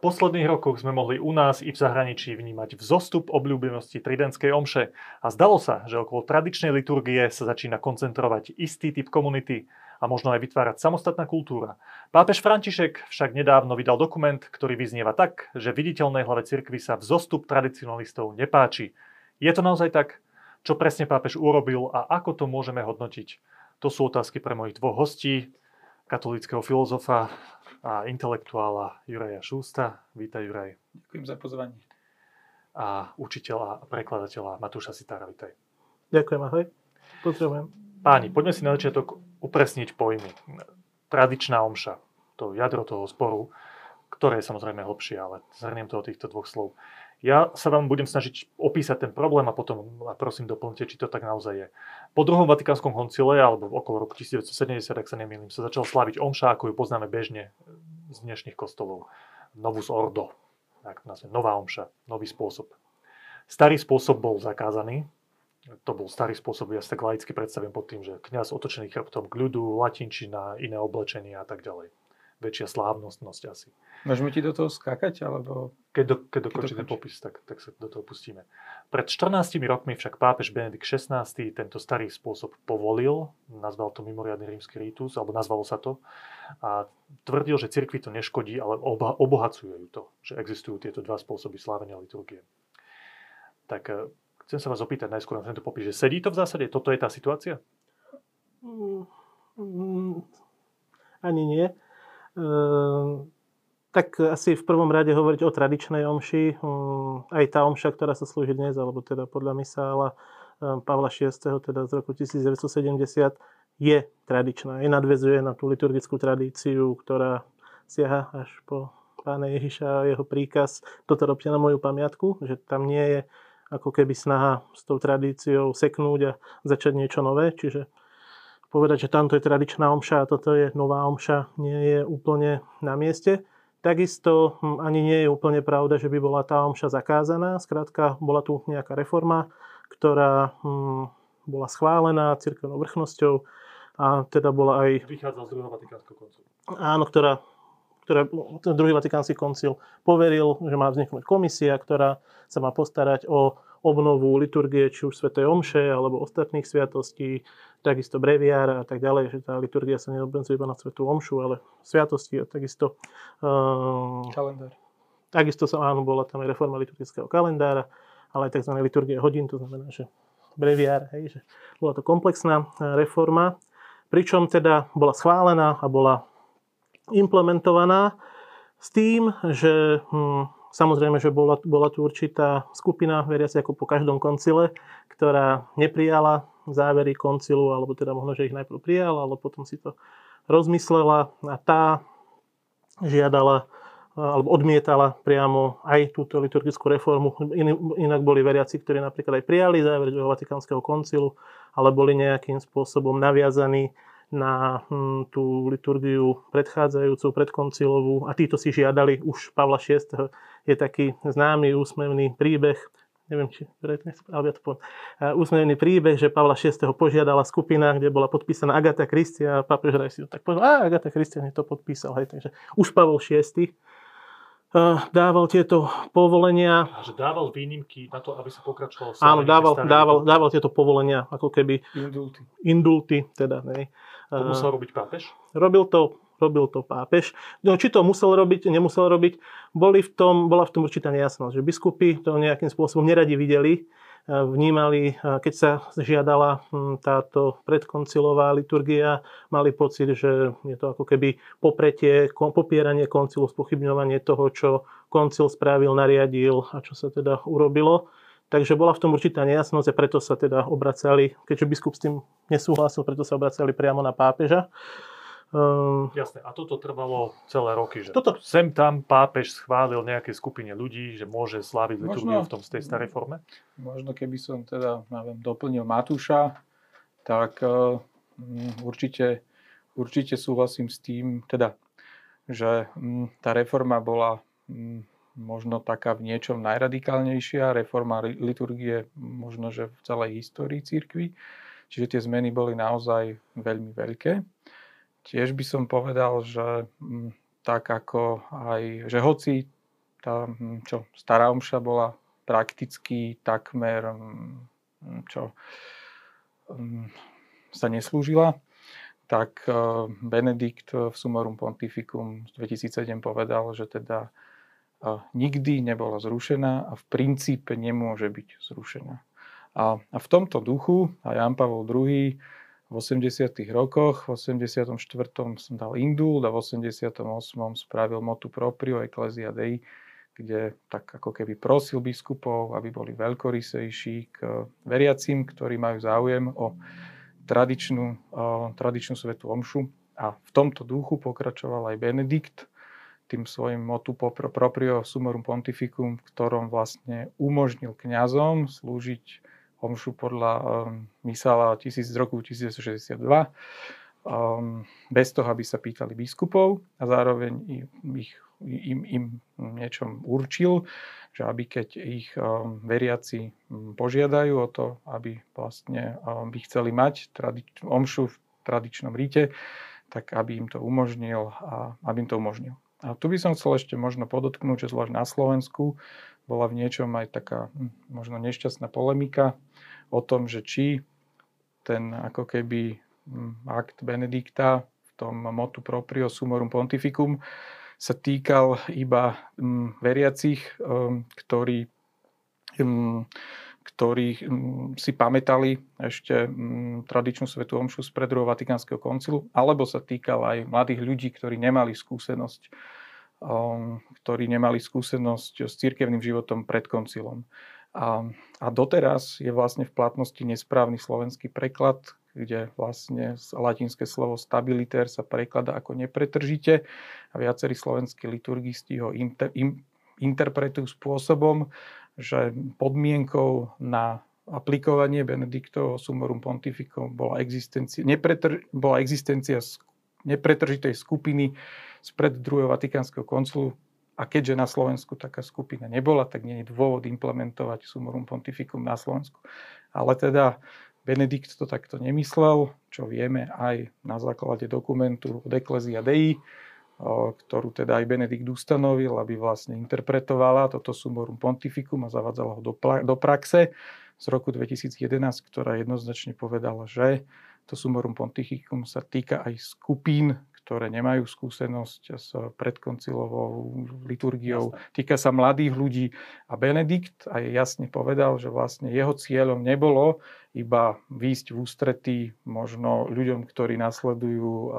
posledných rokoch sme mohli u nás i v zahraničí vnímať vzostup obľúbenosti tridentskej omše a zdalo sa, že okolo tradičnej liturgie sa začína koncentrovať istý typ komunity a možno aj vytvárať samostatná kultúra. Pápež František však nedávno vydal dokument, ktorý vyznieva tak, že viditeľnej hlave cirkvi sa vzostup tradicionalistov nepáči. Je to naozaj tak? Čo presne pápež urobil a ako to môžeme hodnotiť? To sú otázky pre mojich dvoch hostí, katolického filozofa a intelektuála Juraja Šústa. Vítaj, Juraj. Ďakujem za pozvanie. A učiteľa a prekladateľa Matúša Sitára. Vítaj. Ďakujem, ahoj. Pozdravujem. Páni, poďme si na začiatok upresniť pojmy. Tradičná omša, to jadro toho sporu, ktoré je samozrejme hlbšie, ale zhrniem to o týchto dvoch slov. Ja sa vám budem snažiť opísať ten problém a potom a prosím doplňte, či to tak naozaj je. Po druhom Vatikánskom koncile, alebo okolo roku 1970, ak sa nemýlim, sa začal slaviť omša, ako ju poznáme bežne z dnešných kostolov. Novus Ordo, tak nazvem, nová omša, nový spôsob. Starý spôsob bol zakázaný, to bol starý spôsob, ja si tak laicky predstavím pod tým, že kňaz otočený chrbtom k ľudu, latinčina, iné oblečenie a tak ďalej väčšia slávnostnosť asi. Môžeme ti do toho skákať? Alebo... Keď, do, keď dokončí ten popis, tak, tak sa do toho pustíme. Pred 14 rokmi však pápež Benedikt XVI tento starý spôsob povolil, nazval to mimoriadný rímsky rítus, alebo nazvalo sa to, a tvrdil, že cirkvi to neškodí, ale oba, obohacujú to, že existujú tieto dva spôsoby slávenia liturgie. Tak eh, chcem sa vás opýtať najskôr na tento popis, že sedí to v zásade? Toto je tá situácia? Mm, mm, ani nie. Ehm, tak asi v prvom rade hovoriť o tradičnej omši. Hm, aj tá omša, ktorá sa slúži dnes, alebo teda podľa misála ehm, Pavla VI, teda z roku 1970, je tradičná. Je nadvezuje na tú liturgickú tradíciu, ktorá siaha až po pána Ježiša a jeho príkaz. Toto robte na moju pamiatku, že tam nie je ako keby snaha s tou tradíciou seknúť a začať niečo nové. Čiže povedať, že tamto je tradičná omša a toto je nová omša, nie je úplne na mieste. Takisto hm, ani nie je úplne pravda, že by bola tá omša zakázaná. Skrátka, bola tu nejaká reforma, ktorá hm, bola schválená cirkevnou vrchnosťou a teda bola aj... Vychádza z druhého Vatikánskeho koncilu. Áno, ktorá, ktorá, ten druhý Vatikánsky koncil poveril, že má vzniknúť komisia, ktorá sa má postarať o obnovu liturgie, či už Sv. Omše, alebo ostatných sviatostí, takisto breviára a tak ďalej, že tá liturgia sa neobmedzuje iba na Sv. Omšu, ale sviatosti a takisto... Uh, Kalendár. Takisto sa, áno, bola tam aj reforma liturgického kalendára, ale aj tzv. liturgie hodín, to znamená, že breviár, hej, že bola to komplexná e, reforma, pričom teda bola schválená a bola implementovaná s tým, že hm, Samozrejme, že bola, bola tu určitá skupina, veriaci ako po každom koncile, ktorá neprijala závery koncilu, alebo teda možno, že ich najprv prijala, ale potom si to rozmyslela a tá žiadala alebo odmietala priamo aj túto liturgickú reformu. Inak boli veriaci, ktorí napríklad aj prijali záver Vatikánskeho koncilu, ale boli nejakým spôsobom naviazaní na hm, tú liturgiu predchádzajúcu, predkoncilovú a títo si žiadali už Pavla VI. Je taký známy úsmevný príbeh, neviem, či ale ja to poviem, úsmevný príbeh, že Pavla VI. požiadala skupina, kde bola podpísaná Agata Kristia a papež si to tak povedal, a Agata Kristia to podpísal, hej, takže už Pavol VI dával tieto povolenia. A že dával výnimky na to, aby sa pokračovalo Áno, dával, dával, dával tieto povolenia, ako keby... Indulty. Indulty, teda, nej. To musel robiť pápež? Robil to, robil to pápež. No, či to musel robiť, nemusel robiť, boli v tom, bola v tom určitá nejasnosť, že biskupy to nejakým spôsobom neradi videli, vnímali, keď sa žiadala hm, táto predkoncilová liturgia, mali pocit, že je to ako keby popretie, popieranie koncilu, spochybňovanie toho, čo koncil spravil, nariadil a čo sa teda urobilo. Takže bola v tom určitá nejasnosť a preto sa teda obracali, keďže biskup s tým nesúhlasil, preto sa obracali priamo na pápeža. Um, Jasné, a toto trvalo celé roky, že toto... sem tam pápež schválil nejaké skupine ľudí, že môže sláviť liturgiu v tom z tej starej forme? Možno keby som teda, neviem, doplnil Matúša, tak uh, určite, určite súhlasím s tým, teda, že um, tá reforma bola um, možno taká v niečom najradikálnejšia reforma liturgie možno, že v celej histórii církvy. Čiže tie zmeny boli naozaj veľmi veľké. Tiež by som povedal, že mm, tak ako aj, že hoci tá hm, čo, stará omša bola prakticky takmer hm, čo, sa neslúžila, tak Benedikt v Sumorum Pontificum 2007 povedal, že teda nikdy nebola zrušená a v princípe nemôže byť zrušená. A, v tomto duchu a Jan Pavel II v 80. rokoch, v 84. som dal Indul a v 88. spravil motu proprio Ecclesia Dei, kde tak ako keby prosil biskupov, aby boli veľkorysejší k veriacim, ktorí majú záujem o tradičnú, o tradičnú svetú omšu. A v tomto duchu pokračoval aj Benedikt tým svojim motu proprio sumorum pontificum, v ktorom vlastne umožnil kňazom slúžiť omšu podľa um, Misala z roku 1962, um, bez toho, aby sa pýtali biskupov a zároveň ich, im, im niečom určil, že aby keď ich um, veriaci požiadajú o to, aby vlastne um, by chceli mať tradič, omšu v tradičnom ríte, tak aby im to umožnil a aby im to umožnil. A tu by som chcel ešte možno podotknúť, že zvlášť na Slovensku bola v niečom aj taká hm, možno nešťastná polemika o tom, že či ten ako keby hm, akt Benedikta v tom motu proprio sumorum pontificum sa týkal iba hm, veriacich, ktorí, ktorí si pamätali ešte tradičnú svetú omšu z pred Vatikánskeho koncilu, alebo sa týkal aj mladých ľudí, ktorí nemali skúsenosť Um, ktorí nemali skúsenosť s cirkevným životom pred koncilom. A, a doteraz je vlastne v platnosti nesprávny slovenský preklad, kde vlastne latinské slovo stabilitér sa prekladá ako nepretržite a viacerí slovenskí liturgisti ho inter, im, interpretujú spôsobom, že podmienkou na aplikovanie Benediktovho sumorum pontificum bola existencia, nepretr, bola existencia nepretržitej skupiny spred druhého Vatikánskeho konculu a keďže na Slovensku taká skupina nebola, tak nie je dôvod implementovať sumorum pontificum na Slovensku. Ale teda Benedikt to takto nemyslel, čo vieme aj na základe dokumentu od Ecclesia Dei, ktorú teda aj Benedikt ustanovil, aby vlastne interpretovala toto sumorum pontificum a zavadzala ho do, do praxe z roku 2011, ktorá jednoznačne povedala, že to sumorum pontificum sa týka aj skupín, ktoré nemajú skúsenosť s predkoncilovou liturgiou. Jasne. Týka sa mladých ľudí. A Benedikt aj jasne povedal, že vlastne jeho cieľom nebolo iba výjsť v ústretí možno ľuďom, ktorí nasledujú uh,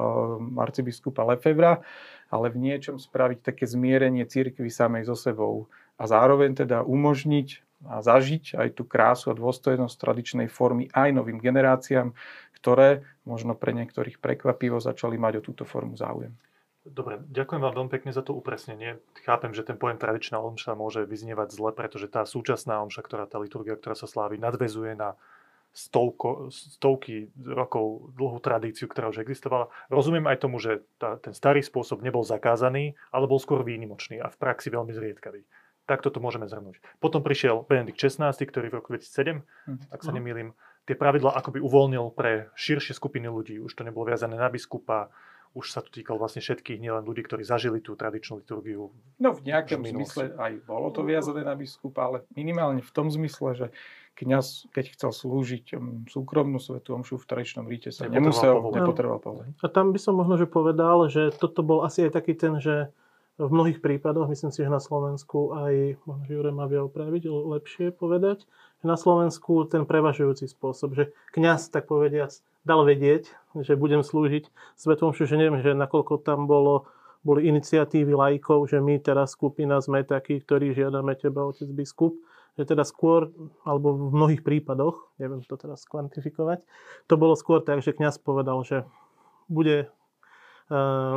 arcibiskupa Lefevra, ale v niečom spraviť také zmierenie církvy samej so sebou a zároveň teda umožniť a zažiť aj tú krásu a dôstojnosť tradičnej formy aj novým generáciám, ktoré možno pre niektorých prekvapivo začali mať o túto formu záujem. Dobre, ďakujem vám veľmi pekne za to upresnenie. Chápem, že ten pojem tradičná omša môže vyznievať zle, pretože tá súčasná omša, ktorá tá liturgia, ktorá sa slávi, nadvezuje na stovko, stovky rokov dlhú tradíciu, ktorá už existovala. Rozumiem aj tomu, že tá, ten starý spôsob nebol zakázaný, ale bol skôr výnimočný a v praxi veľmi zriedkavý. Takto to môžeme zhrnúť. Potom prišiel Benedikt XVI, ktorý v roku 2007, hm. ak sa nemýlim, tie pravidla akoby uvoľnil pre širšie skupiny ľudí. Už to nebolo viazané na biskupa, už sa to týkalo vlastne všetkých, nielen ľudí, ktorí zažili tú tradičnú liturgiu. No v nejakom zmysle aj bolo to viazané na biskupa, ale minimálne v tom zmysle, že kňaz, keď chcel slúžiť um, súkromnú svetú omšu v tradičnom ríte, sa nemusel, nepotreboval povolenie. A tam by som možno že povedal, že toto bol asi aj taký ten, že v mnohých prípadoch, myslím si, že na Slovensku aj, možno, Jure má vie opraviť, lepšie povedať, že na Slovensku ten prevažujúci spôsob, že kňaz, tak povediac, dal vedieť, že budem slúžiť Svetom že neviem, že nakoľko tam bolo, boli iniciatívy lajkov, že my teraz skupina sme takí, ktorí žiadame teba, otec biskup, že teda skôr, alebo v mnohých prípadoch, neviem to teraz kvantifikovať, to bolo skôr tak, že kňaz povedal, že bude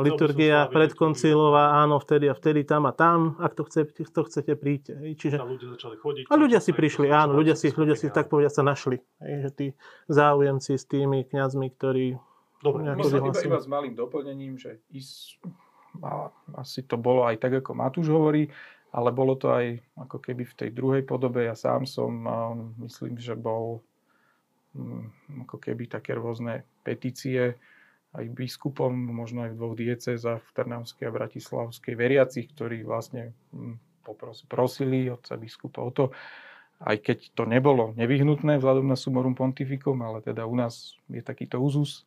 liturgia predkoncilová, áno, vtedy a vtedy, tam a tam, ak to, chce, to chcete, príďte. Čiže, a ľudia začali chodiť. A ľudia si prišli, áno, ľudia si, ľudia si tak povedať sa našli. Hej, že tí záujemci s tými kňazmi, ktorí Dobre, myslím iba, iba s malým doplnením, že is, a, asi to bolo aj tak, ako Matúš hovorí, ale bolo to aj ako keby v tej druhej podobe. Ja sám som, myslím, že bol hm, ako keby také rôzne petície aj biskupom, možno aj v dvoch diecezách, v Trnavskej a Bratislavskej, veriacich, ktorí vlastne hm, prosili otca biskupa o to, aj keď to nebolo nevyhnutné vzhľadom na sumorum pontificum, ale teda u nás je takýto úzus,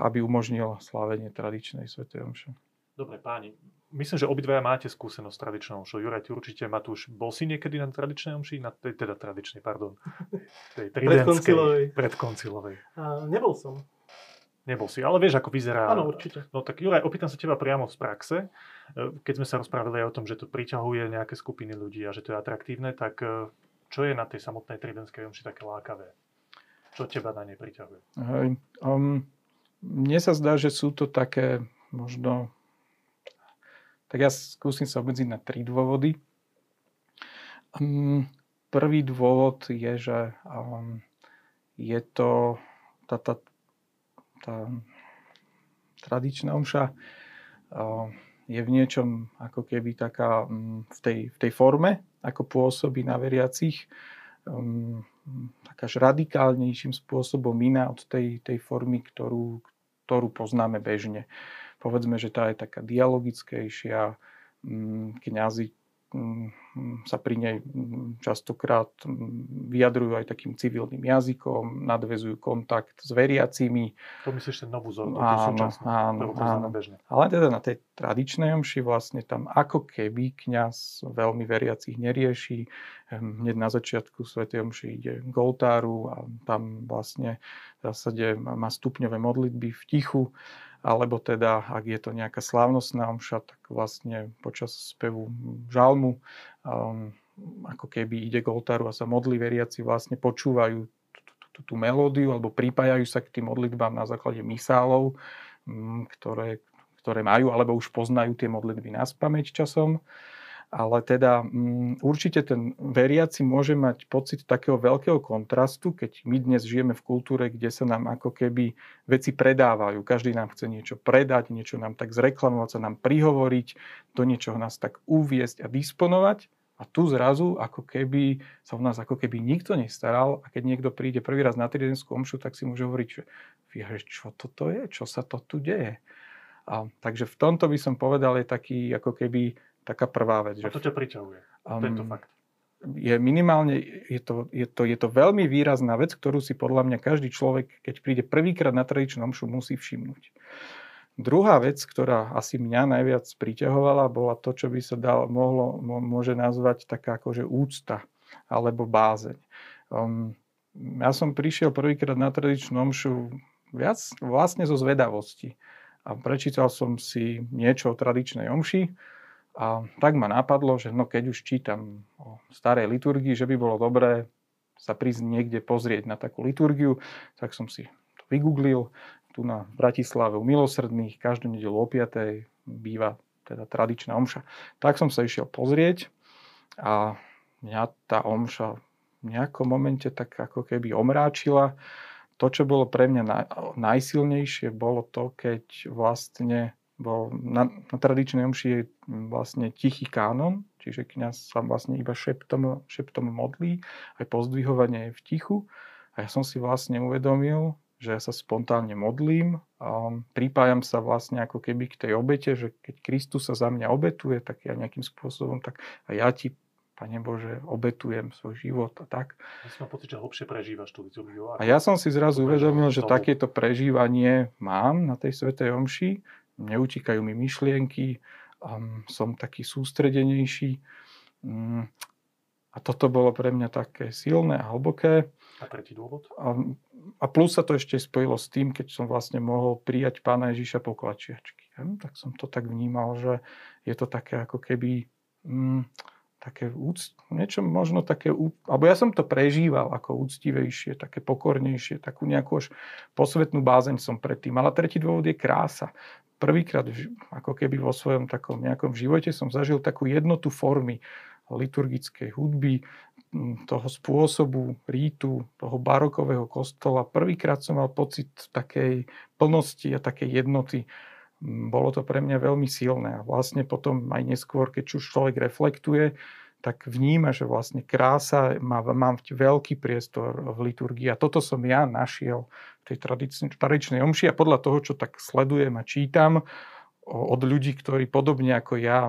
aby umožnil slávenie tradičnej svätej omše. Dobre, páni, myslím, že obidvaja máte skúsenosť s tradičnou omšou. Juraj, ty určite, Matúš, bol si niekedy na tradičnej omši? Na tej, teda tradičnej, pardon. Tej. Predkoncilovej. Predkoncilovej. A, nebol som. Nebol si, ale vieš, ako vyzerá. Áno, určite. No tak Juraj, opýtam sa teba priamo z praxe. E, keď sme sa rozprávali aj o tom, že to priťahuje nejaké skupiny ľudí a že to je atraktívne, tak e, čo je na tej samotnej tridentskej omši také lákavé? Čo teba na nej priťahuje? Hej, um, mne sa zdá, že sú to také možno tak ja skúsim sa obmedziť na tri dôvody. Um, prvý dôvod je, že um, je to tá, tá, tá tradičná omša je v niečom ako keby taká um, v, tej, v tej forme, ako pôsobí na veriacich, um, takáž radikálnejším spôsobom iná od tej, tej formy, ktorú, ktorú poznáme bežne. Povedzme, že tá je taká dialogickejšia, mm, kňazi mm, sa pri nej častokrát vyjadrujú aj takým civilným jazykom, nadvezujú kontakt s veriacimi. To myslíš ten novú zorbu, áno, áno, áno. Bežne. Ale teda na tej tradičnej omši vlastne tam ako keby kňaz veľmi veriacich nerieši. Ehm, hneď na začiatku Sv. omši ide k oltáru a tam vlastne v zásade má stupňové modlitby v tichu alebo teda, ak je to nejaká slávnostná omša, tak vlastne počas spevu žalmu, um, ako keby ide k oltáru a sa modlí veriaci, vlastne počúvajú tú, melódiu alebo pripájajú sa k tým modlitbám na základe misálov, um, ktoré, ktoré majú alebo už poznajú tie modlitby na spameť časom ale teda um, určite ten veriaci môže mať pocit takého veľkého kontrastu, keď my dnes žijeme v kultúre, kde sa nám ako keby veci predávajú. Každý nám chce niečo predať, niečo nám tak zreklamovať, sa nám prihovoriť, do niečoho nás tak uviesť a disponovať. A tu zrazu ako keby sa o nás ako keby nikto nestaral a keď niekto príde prvý raz na tridenskú omšu, tak si môže hovoriť, že vieš, čo toto je, čo sa to tu deje. A, takže v tomto by som povedal, je taký ako keby taká prvá vec. A to ťa priťahuje, um, tento fakt. Je minimálne, je to, je, to, je to veľmi výrazná vec, ktorú si podľa mňa každý človek, keď príde prvýkrát na tradičnú omšu, musí všimnúť. Druhá vec, ktorá asi mňa najviac priťahovala, bola to, čo by sa dal, mohlo, môže nazvať taká akože úcta alebo bázeň. Um, ja som prišiel prvýkrát na tradičnú omšu viac vlastne zo zvedavosti. A prečítal som si niečo o tradičnej omši, a tak ma napadlo, že no keď už čítam o starej liturgii, že by bolo dobré sa prísť niekde pozrieť na takú liturgiu, tak som si to vygooglil. Tu na Bratislave u Milosrdných každú nedelu o 5. býva teda tradičná omša. Tak som sa išiel pozrieť a mňa tá omša v nejakom momente tak ako keby omráčila. To, čo bolo pre mňa najsilnejšie, bolo to, keď vlastne bol na, na tradičnej omši je vlastne tichý kánon, čiže kňaz sa vlastne iba šeptom, šeptom modlí, aj pozdvihovanie je v tichu. A ja som si vlastne uvedomil, že ja sa spontánne modlím a pripájam sa vlastne ako keby k tej obete, že keď Kristus sa za mňa obetuje, tak ja nejakým spôsobom, tak a ja ti Pane Bože, obetujem svoj život a tak. Ja som pocit, že hlbšie prežívaš tú liturgiu. A ja som si zrazu uvedomil, že takéto prežívanie mám na tej Svetej Omši neutíkajú mi myšlienky, um, som taký sústredenejší. Um, a toto bolo pre mňa také silné a hlboké. A tretí dôvod? A, a plus sa to ešte spojilo s tým, keď som vlastne mohol prijať pána Ježiša po klačiačky. Hm, tak som to tak vnímal, že je to také ako keby... Um, také úct, niečo možno také, alebo ja som to prežíval ako úctivejšie, také pokornejšie, takú nejakú až posvetnú bázeň som predtým. Ale tretí dôvod je krása prvýkrát ako keby vo svojom takom nejakom živote som zažil takú jednotu formy liturgickej hudby, toho spôsobu rítu, toho barokového kostola. Prvýkrát som mal pocit takej plnosti a takej jednoty. Bolo to pre mňa veľmi silné a vlastne potom aj neskôr, keď už človek reflektuje, tak vníma, že vlastne krása má, mám veľký priestor v liturgii. A toto som ja našiel v tej tradičnej omši a podľa toho, čo tak sledujem a čítam od ľudí, ktorí podobne ako ja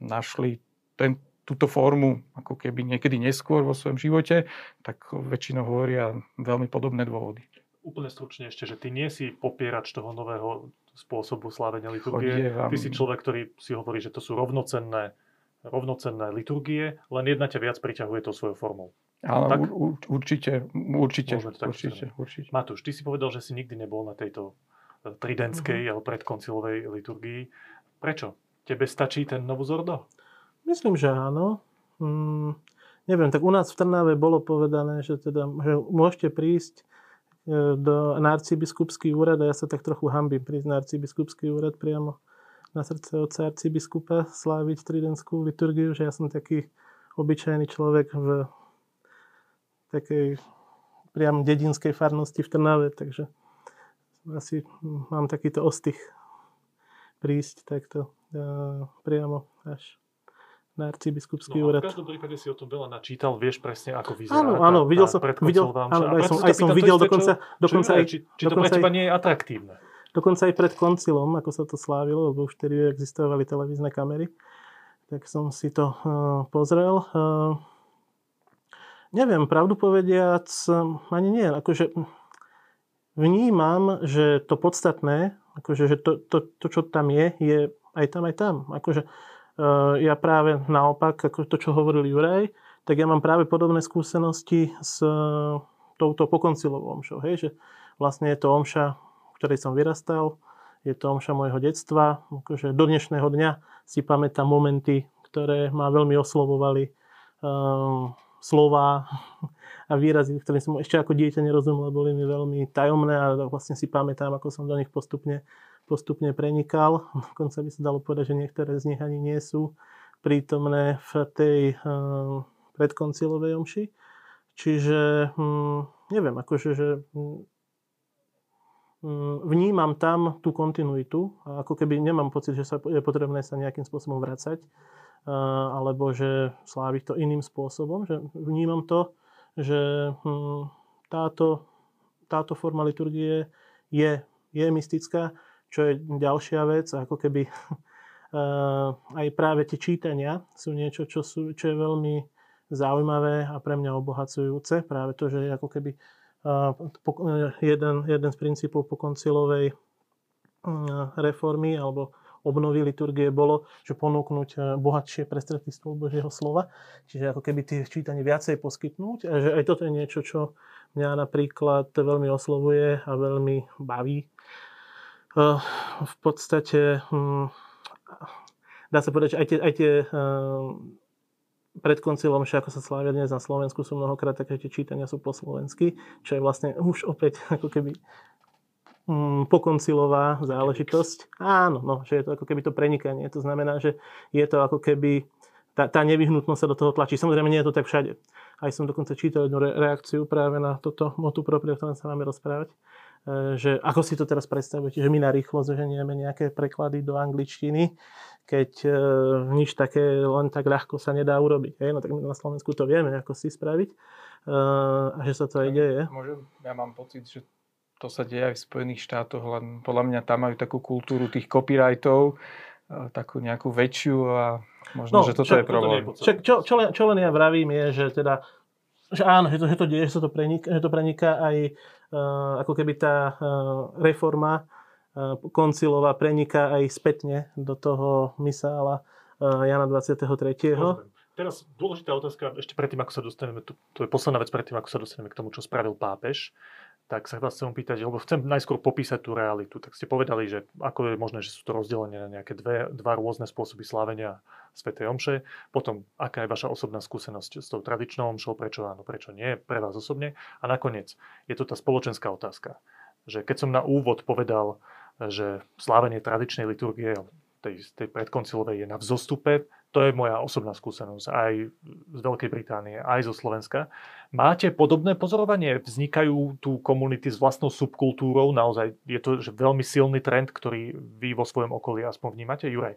našli ten, túto formu ako keby niekedy neskôr vo svojom živote, tak väčšinou hovoria veľmi podobné dôvody. Úplne stručne ešte, že ty nie si popierač toho nového spôsobu slávenia liturgie. Ty si človek, ktorý si hovorí, že to sú rovnocenné, rovnocenné liturgie, len jedna ťa viac priťahuje tou svojou formou. Áno, tak? určite, určite, určite, určite. Matúš, ty si povedal, že si nikdy nebol na tejto eh, tridentskej mm-hmm. alebo predkoncilovej liturgii. Prečo? Tebe stačí ten Novuzordo? Myslím, že áno. Mm, neviem, tak u nás v Trnave bolo povedané, že, teda, že môžete prísť E, do, na arcibiskupský úrad a ja sa tak trochu hambím prísť na arcibiskupský úrad priamo na srdce otca arcibiskupa sláviť tridentskú liturgiu, že ja som taký obyčajný človek v takej priam dedinskej farnosti v Trnave, takže asi mám takýto ostych prísť takto uh, priamo až na arcibiskupský no, úrad. V každom prípade si o tom veľa načítal, vieš presne, ako vyzerá Áno, áno, videl som, videl, áno, aj som, aj som videl isté, dokonca, čo, dokonca aj, či, či to pre teba nie je atraktívne? Dokonca aj pred koncilom, ako sa to slávilo, lebo už vtedy existovali televízne kamery, tak som si to uh, pozrel. Uh, neviem, pravdu povediac, ani nie, akože vnímam, že to podstatné, akože, že to, to, to, čo tam je, je aj tam, aj tam. Akože, Eh, ja práve naopak, ako to, čo hovoril Juraj, tak ja mám práve podobné skúsenosti s eh, touto pokoncilovou omšou. Hej, že vlastne je to omša, v ktorej som vyrastal, je to omša môjho detstva. Akože do dnešného dňa si pamätám momenty, ktoré ma veľmi oslovovali. Um, slova a výrazy, ktoré som ešte ako dieťa nerozumel, boli mi veľmi tajomné a vlastne si pamätám, ako som do nich postupne postupne prenikal. Dokonca by sa dalo povedať, že niektoré z nich ani nie sú prítomné v tej uh, predkoncilovej omši. Čiže hm, neviem, akože, že hm, vnímam tam tú kontinuitu a ako keby nemám pocit, že sa je potrebné sa nejakým spôsobom vracať uh, alebo že sláviť to iným spôsobom. Že vnímam to, že hm, táto, táto forma liturgie je, je mystická čo je ďalšia vec, ako keby uh, aj práve tie čítania sú niečo, čo, sú, čo je veľmi zaujímavé a pre mňa obohacujúce. Práve to, že ako keby uh, jeden, jeden z princípov pokoncilovej reformy alebo obnovy liturgie bolo, že ponúknuť bohatšie prestretníctvo Božieho slova. Čiže ako keby tie čítanie viacej poskytnúť. A že aj toto je niečo, čo mňa napríklad veľmi oslovuje a veľmi baví Eh, v podstate hm, dá sa povedať, že aj tie, aj tie eh, pred koncilom, ako sa slávia dnes na Slovensku, sú mnohokrát také, tie čítania sú po slovensky, čo je vlastne už opäť ako keby hm, pokoncilová záležitosť. Áno, no, že je to ako keby to prenikanie. To znamená, že je to ako keby tá, tá nevyhnutnosť sa do toho tlačí. Samozrejme, nie je to tak všade. Aj som dokonca čítal jednu reakciu práve na toto motu proprio, o ktorom sa máme rozprávať že ako si to teraz predstavujete, že my na rýchlo zoženieme nejaké preklady do angličtiny, keď e, nič také len tak ľahko sa nedá urobiť. Hej? No tak my na Slovensku to vieme, ako si spraviť e, a že sa to aj deje. Môžem, ja mám pocit, že to sa deje aj v Spojených štátoch, len podľa mňa tam majú takú kultúru tých copyrightov, takú nejakú väčšiu a možno, no, že toto čo, je problém. Toto čo, čo, čo, len, čo len ja vravím je, že teda že áno, že to, že to deje, že, to preniká, že to preniká aj Eh, ako keby tá eh, reforma eh, koncilová preniká aj spätne do toho misála Jana 23. Rozumiem. Teraz dôležitá otázka, ešte predtým, ako sa dostaneme, to, to je posledná vec predtým, ako sa dostaneme k tomu, čo spravil pápež tak sa vás chcem pýtať, lebo chcem najskôr popísať tú realitu. Tak ste povedali, že ako je možné, že sú to rozdelenie na nejaké dve, dva rôzne spôsoby slávenia Sv. Omše. Potom, aká je vaša osobná skúsenosť s tou tradičnou omšou, prečo áno, prečo nie, pre vás osobne. A nakoniec, je to tá spoločenská otázka. Že keď som na úvod povedal, že slávenie tradičnej liturgie tej, tej predkoncilovej je na vzostupe, to je moja osobná skúsenosť aj z Veľkej Británie, aj zo Slovenska. Máte podobné pozorovanie? Vznikajú tu komunity s vlastnou subkultúrou? Naozaj je to veľmi silný trend, ktorý vy vo svojom okolí aspoň vnímate? Juraj?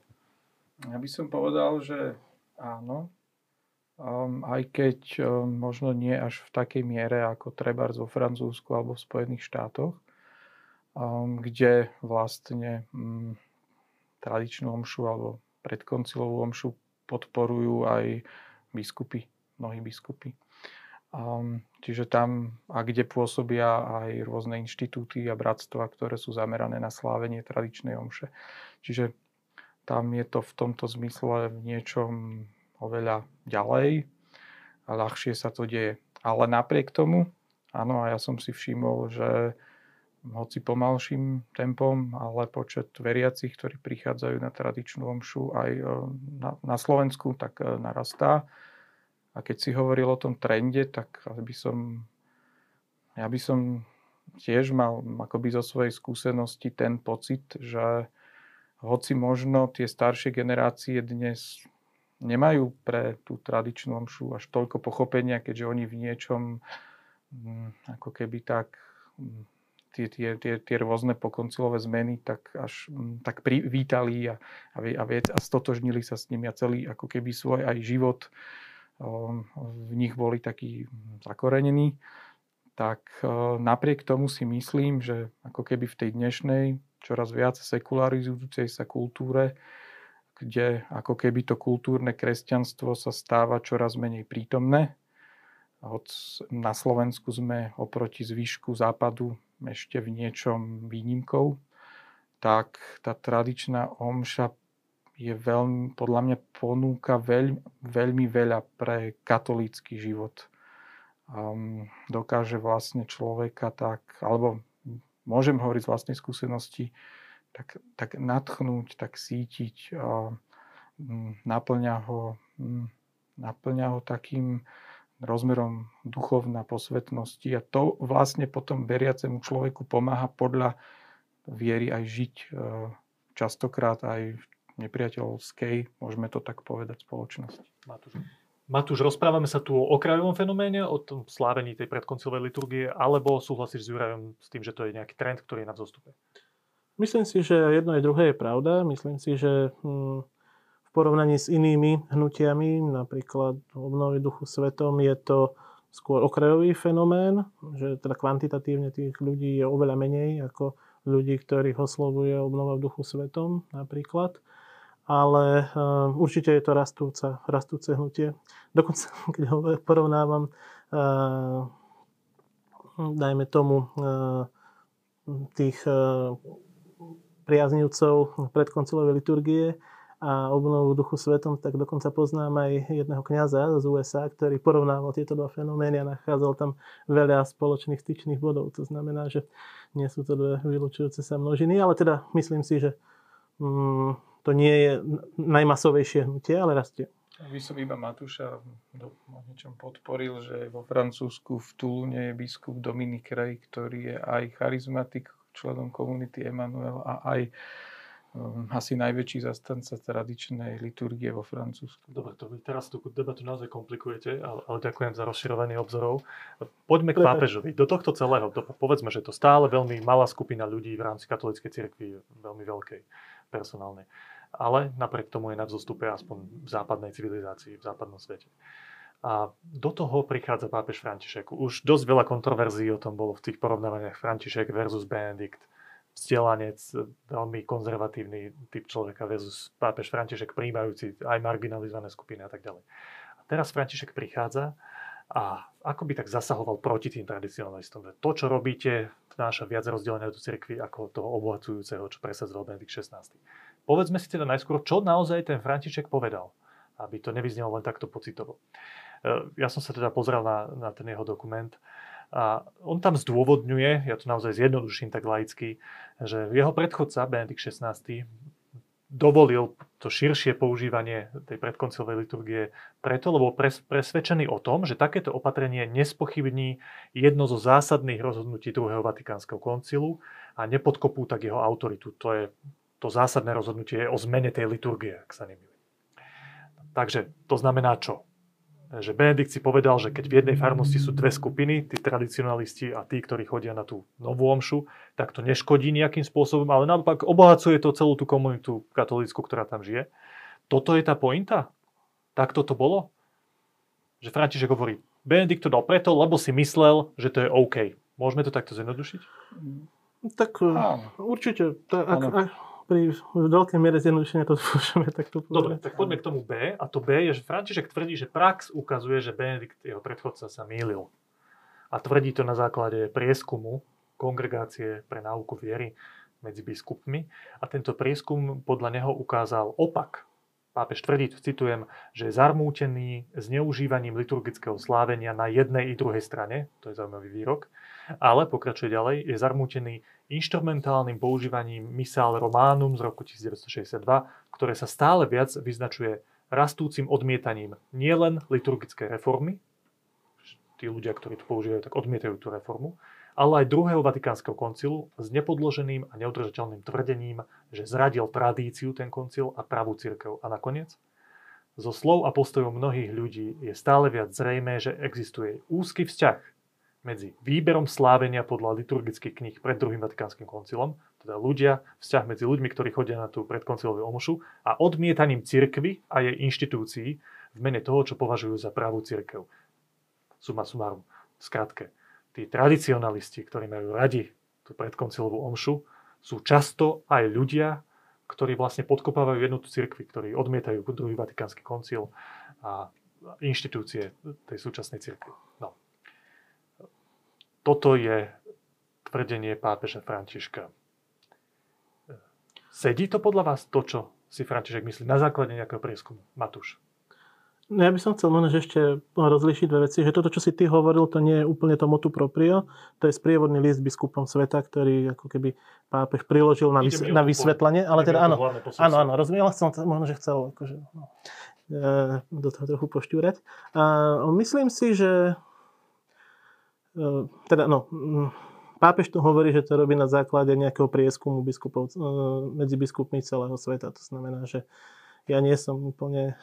Ja by som povedal, že áno. Um, aj keď um, možno nie až v takej miere ako treba vo Francúzsku alebo v Spojených štátoch, um, kde vlastne um, tradičnú omšu alebo predkoncilovú omšu podporujú aj biskupy, mnohí biskupy. Um, čiže tam, a kde pôsobia aj rôzne inštitúty a bratstva, ktoré sú zamerané na slávenie tradičnej omše. Čiže tam je to v tomto zmysle v niečom oveľa ďalej a ľahšie sa to deje. Ale napriek tomu, áno, a ja som si všimol, že hoci pomalším tempom, ale počet veriacich, ktorí prichádzajú na tradičnú omšu aj e, na, na Slovensku, tak e, narastá. A keď si hovoril o tom trende, tak by som, ja by som tiež mal akoby zo svojej skúsenosti ten pocit, že hoci možno tie staršie generácie dnes nemajú pre tú tradičnú omšu až toľko pochopenia, keďže oni v niečom mm, ako keby tak mm, tie, tie, tie, tie rôzne pokoncilové zmeny tak až mm, tak privítali a, a, a, a stotožnili sa s nimi a celý ako keby svoj aj život v nich boli takí zakorenení, tak napriek tomu si myslím, že ako keby v tej dnešnej čoraz viac sekularizujúcej sa kultúre, kde ako keby to kultúrne kresťanstvo sa stáva čoraz menej prítomné. Hoď na Slovensku sme oproti zvyšku západu ešte v niečom výnimkou, tak tá tradičná omša je veľmi, podľa mňa ponúka veľ, veľmi veľa pre katolícky život. Um, dokáže vlastne človeka tak, alebo môžem hovoriť z vlastnej skúsenosti, tak, tak natchnúť, tak sítiť, um, naplňa ho, um, naplňa ho takým rozmerom duchovná posvetnosti a to vlastne potom veriacemu človeku pomáha podľa viery aj žiť uh, častokrát aj v nepriateľskej, môžeme to tak povedať, spoločnosti. Matúš. Matúš, rozprávame sa tu o okrajovom fenoméne, o tom slávení tej predkoncovej liturgie, alebo súhlasíš s Jurajom s tým, že to je nejaký trend, ktorý je na vzostupe? Myslím si, že jedno aj druhé je pravda. Myslím si, že hm, porovnaní s inými hnutiami, napríklad obnovy duchu svetom, je to skôr okrajový fenomén, že teda kvantitatívne tých ľudí je oveľa menej ako ľudí, ktorých oslovuje obnova v duchu svetom napríklad ale uh, určite je to rastúca, rastúce hnutie. Dokonca, keď ho porovnávam, uh, dajme tomu, uh, tých uh, priaznivcov predkoncilovej liturgie a obnovu duchu svetom, tak dokonca poznám aj jedného kňaza z USA, ktorý porovnával tieto dva fenomény a nachádzal tam veľa spoločných styčných bodov. To znamená, že nie sú to dve vylúčujúce sa množiny, ale teda myslím si, že um, to nie je najmasovejšie hnutie, ale rastie. By som iba Matúša do, niečom podporil, že vo Francúzsku v Tulune je biskup Dominik Rej, ktorý je aj charizmatik, členom komunity Emanuel a aj asi najväčší zastanca tradičnej liturgie vo Francúzsku. Dobre, to vy teraz tú debatu naozaj komplikujete, ale, ale ďakujem za rozširovanie obzorov. Poďme k pápežovi. Do tohto celého, do, povedzme, že to stále veľmi malá skupina ľudí v rámci katolíckej cirkvi, veľmi veľkej personálnej ale napriek tomu je na vzostupe aspoň v západnej civilizácii, v západnom svete. A do toho prichádza pápež František. Už dosť veľa kontroverzií o tom bolo v tých porovnávaniach František versus Benedikt. Vzdelanec, veľmi konzervatívny typ človeka versus pápež František, príjmajúci aj marginalizované skupiny a tak ďalej. A teraz František prichádza a ako by tak zasahoval proti tým tradicionalistom. To, čo robíte, vnáša viac rozdelenia do cirkvi ako toho obohacujúceho, čo presadzoval Benedikt XVI. Povedzme si teda najskôr, čo naozaj ten František povedal, aby to nevyznelo len takto pocitovo. E, ja som sa teda pozrel na, na ten jeho dokument a on tam zdôvodňuje, ja to naozaj zjednoduším tak laicky, že jeho predchodca Benedikt XVI dovolil to širšie používanie tej predkoncilovej liturgie preto, lebo pres, presvedčený o tom, že takéto opatrenie nespochybní jedno zo zásadných rozhodnutí druhého Vatikánskeho koncilu a nepodkopú tak jeho autoritu. To je to zásadné rozhodnutie o zmene tej liturgie, ak sa nemýlim. Takže to znamená čo? Že Benedikt si povedal, že keď v jednej farnosti sú dve skupiny, tí tradicionalisti a tí, ktorí chodia na tú novú omšu, tak to neškodí nejakým spôsobom, ale naopak obohacuje to celú tú komunitu katolícku, ktorá tam žije. Toto je tá pointa? Tak toto bolo? Že František hovorí, Benedikt to dal preto, lebo si myslel, že to je OK. Môžeme to takto zjednodušiť? Tak Áno. určite. Ak, ak, pri veľkej miere zjednodušenia to môžeme takto povedať. Dobre, tak poďme k tomu B. A to B je, že František tvrdí, že prax ukazuje, že Benedikt, jeho predchodca, sa mýlil. A tvrdí to na základe prieskumu kongregácie pre náuku viery medzi biskupmi. A tento prieskum podľa neho ukázal opak Pápež tvrdí, citujem, že je zarmútený zneužívaním liturgického slávenia na jednej i druhej strane, to je zaujímavý výrok, ale pokračuje ďalej, je zarmútený inštrumentálnym používaním Missal Románum z roku 1962, ktoré sa stále viac vyznačuje rastúcim odmietaním nielen liturgickej reformy, tí ľudia, ktorí to používajú, tak odmietajú tú reformu, ale aj druhého Vatikánskeho koncilu s nepodloženým a neudržateľným tvrdením, že zradil tradíciu ten koncil a pravú církev. A nakoniec, zo slov a postojov mnohých ľudí je stále viac zrejmé, že existuje úzky vzťah medzi výberom slávenia podľa liturgických kníh pred druhým Vatikánskym koncilom, teda ľudia, vzťah medzi ľuďmi, ktorí chodia na tú predkoncilovú omušu a odmietaním cirkvy a jej inštitúcií v mene toho, čo považujú za pravú cirkev. Suma sumarum. Skratke, tí tradicionalisti, ktorí majú radi tú predkoncilovú omšu, sú často aj ľudia, ktorí vlastne podkopávajú jednotu cirkvi, ktorí odmietajú druhý vatikánsky koncil a inštitúcie tej súčasnej cirkvi. Toto je tvrdenie pápeža Františka. Sedí to podľa vás to, čo si František myslí na základe nejakého prieskumu? Matúš. No ja by som chcel možno ešte rozlišiť dve veci, že toto, čo si ty hovoril, to nie je úplne to motu proprio, to je sprievodný list biskupom sveta, ktorý ako keby pápež priložil na, vys- na vysvetlenie, ale teda áno, áno, áno, rozumiem, ale chcel, možno, že chcel akože, no, e, do toho trochu poštúrať. A myslím si, že teda, no, pápež to hovorí, že to robí na základe nejakého prieskumu biskupov, e, medzi biskupmi celého sveta. To znamená, že ja nie som úplne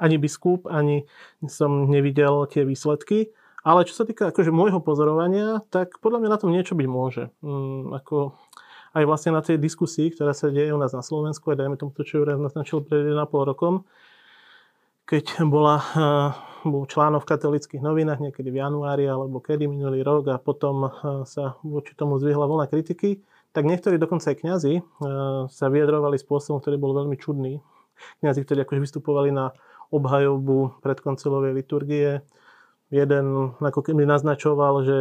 ani biskup, ani som nevidel tie výsledky. Ale čo sa týka akože môjho pozorovania, tak podľa mňa na tom niečo byť môže. Mm, ako aj vlastne na tej diskusii, ktorá sa deje u nás na Slovensku, aj dajme tomu to, čo Juraj naznačil pred 1,5 rokom, keď bola, bol článok v katolických novinách niekedy v januári alebo kedy minulý rok a potom uh, sa voči tomu zvihla vlna kritiky, tak niektorí dokonca aj kňazi uh, sa vyjadrovali spôsobom, ktorý bol veľmi čudný. Kňazi, ktorí akože vystupovali na obhajobu predkoncilovej liturgie. Jeden ako keby naznačoval, že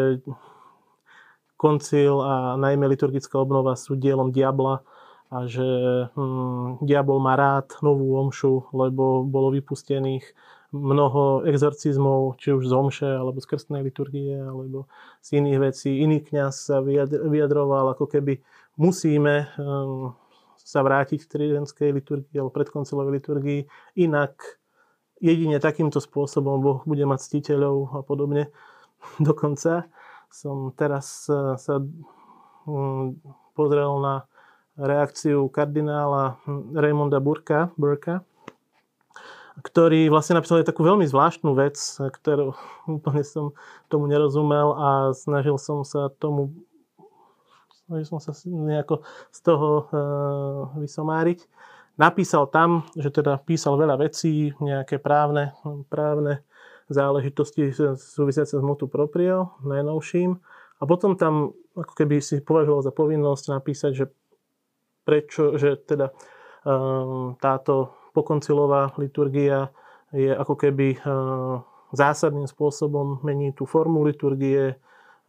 koncil a najmä liturgická obnova sú dielom diabla a že hm, diabol má rád novú omšu, lebo bolo vypustených mnoho exorcizmov, či už z omše, alebo z krstnej liturgie, alebo z iných vecí. Iný kňaz sa vyjadroval, ako keby musíme hm, sa vrátiť k tridentskej liturgii alebo predkoncilovej liturgii, inak jedine takýmto spôsobom Boh bude mať ctiteľov a podobne. Dokonca som teraz sa mm, pozrel na reakciu kardinála Raymonda Burka, Burka, ktorý vlastne napísal takú veľmi zvláštnu vec, ktorú úplne som tomu nerozumel a snažil som sa tomu snažil som sa nejako z toho uh, vysomáriť napísal tam, že teda písal veľa vecí, nejaké právne, právne záležitosti súvisiace s motu proprio, najnovším. A potom tam ako keby si považoval za povinnosť napísať, že prečo, že teda um, táto pokoncilová liturgia je ako keby um, zásadným spôsobom mení tú formu liturgie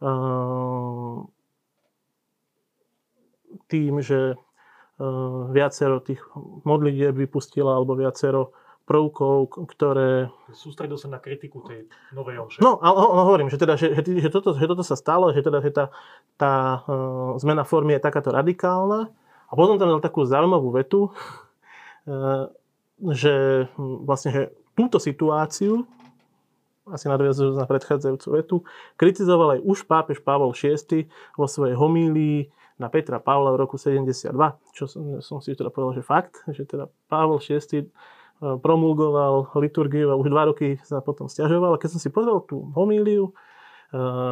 um, tým, že Eh, viacero tých modlitieb vypustila alebo viacero prvkov, ktoré... Sústredil sa na kritiku tej novej omše. No, ale hovorím, že, teda, že, že, toto, že toto sa stalo, že, teda, že tá, tá uh, zmena formy je takáto radikálna. A potom tam dal takú zaujímavú vetu, uh, že vlastne že túto situáciu, asi nadviazujúc na predchádzajúcu vetu, kritizoval aj už pápež Pavol VI vo svojej homílii na Petra Pavla v roku 72, čo som, som si teda povedal, že fakt, že teda Pavel VI e, promulgoval liturgiu a už dva roky sa potom stiažoval. A keď som si pozrel tú homíliu e,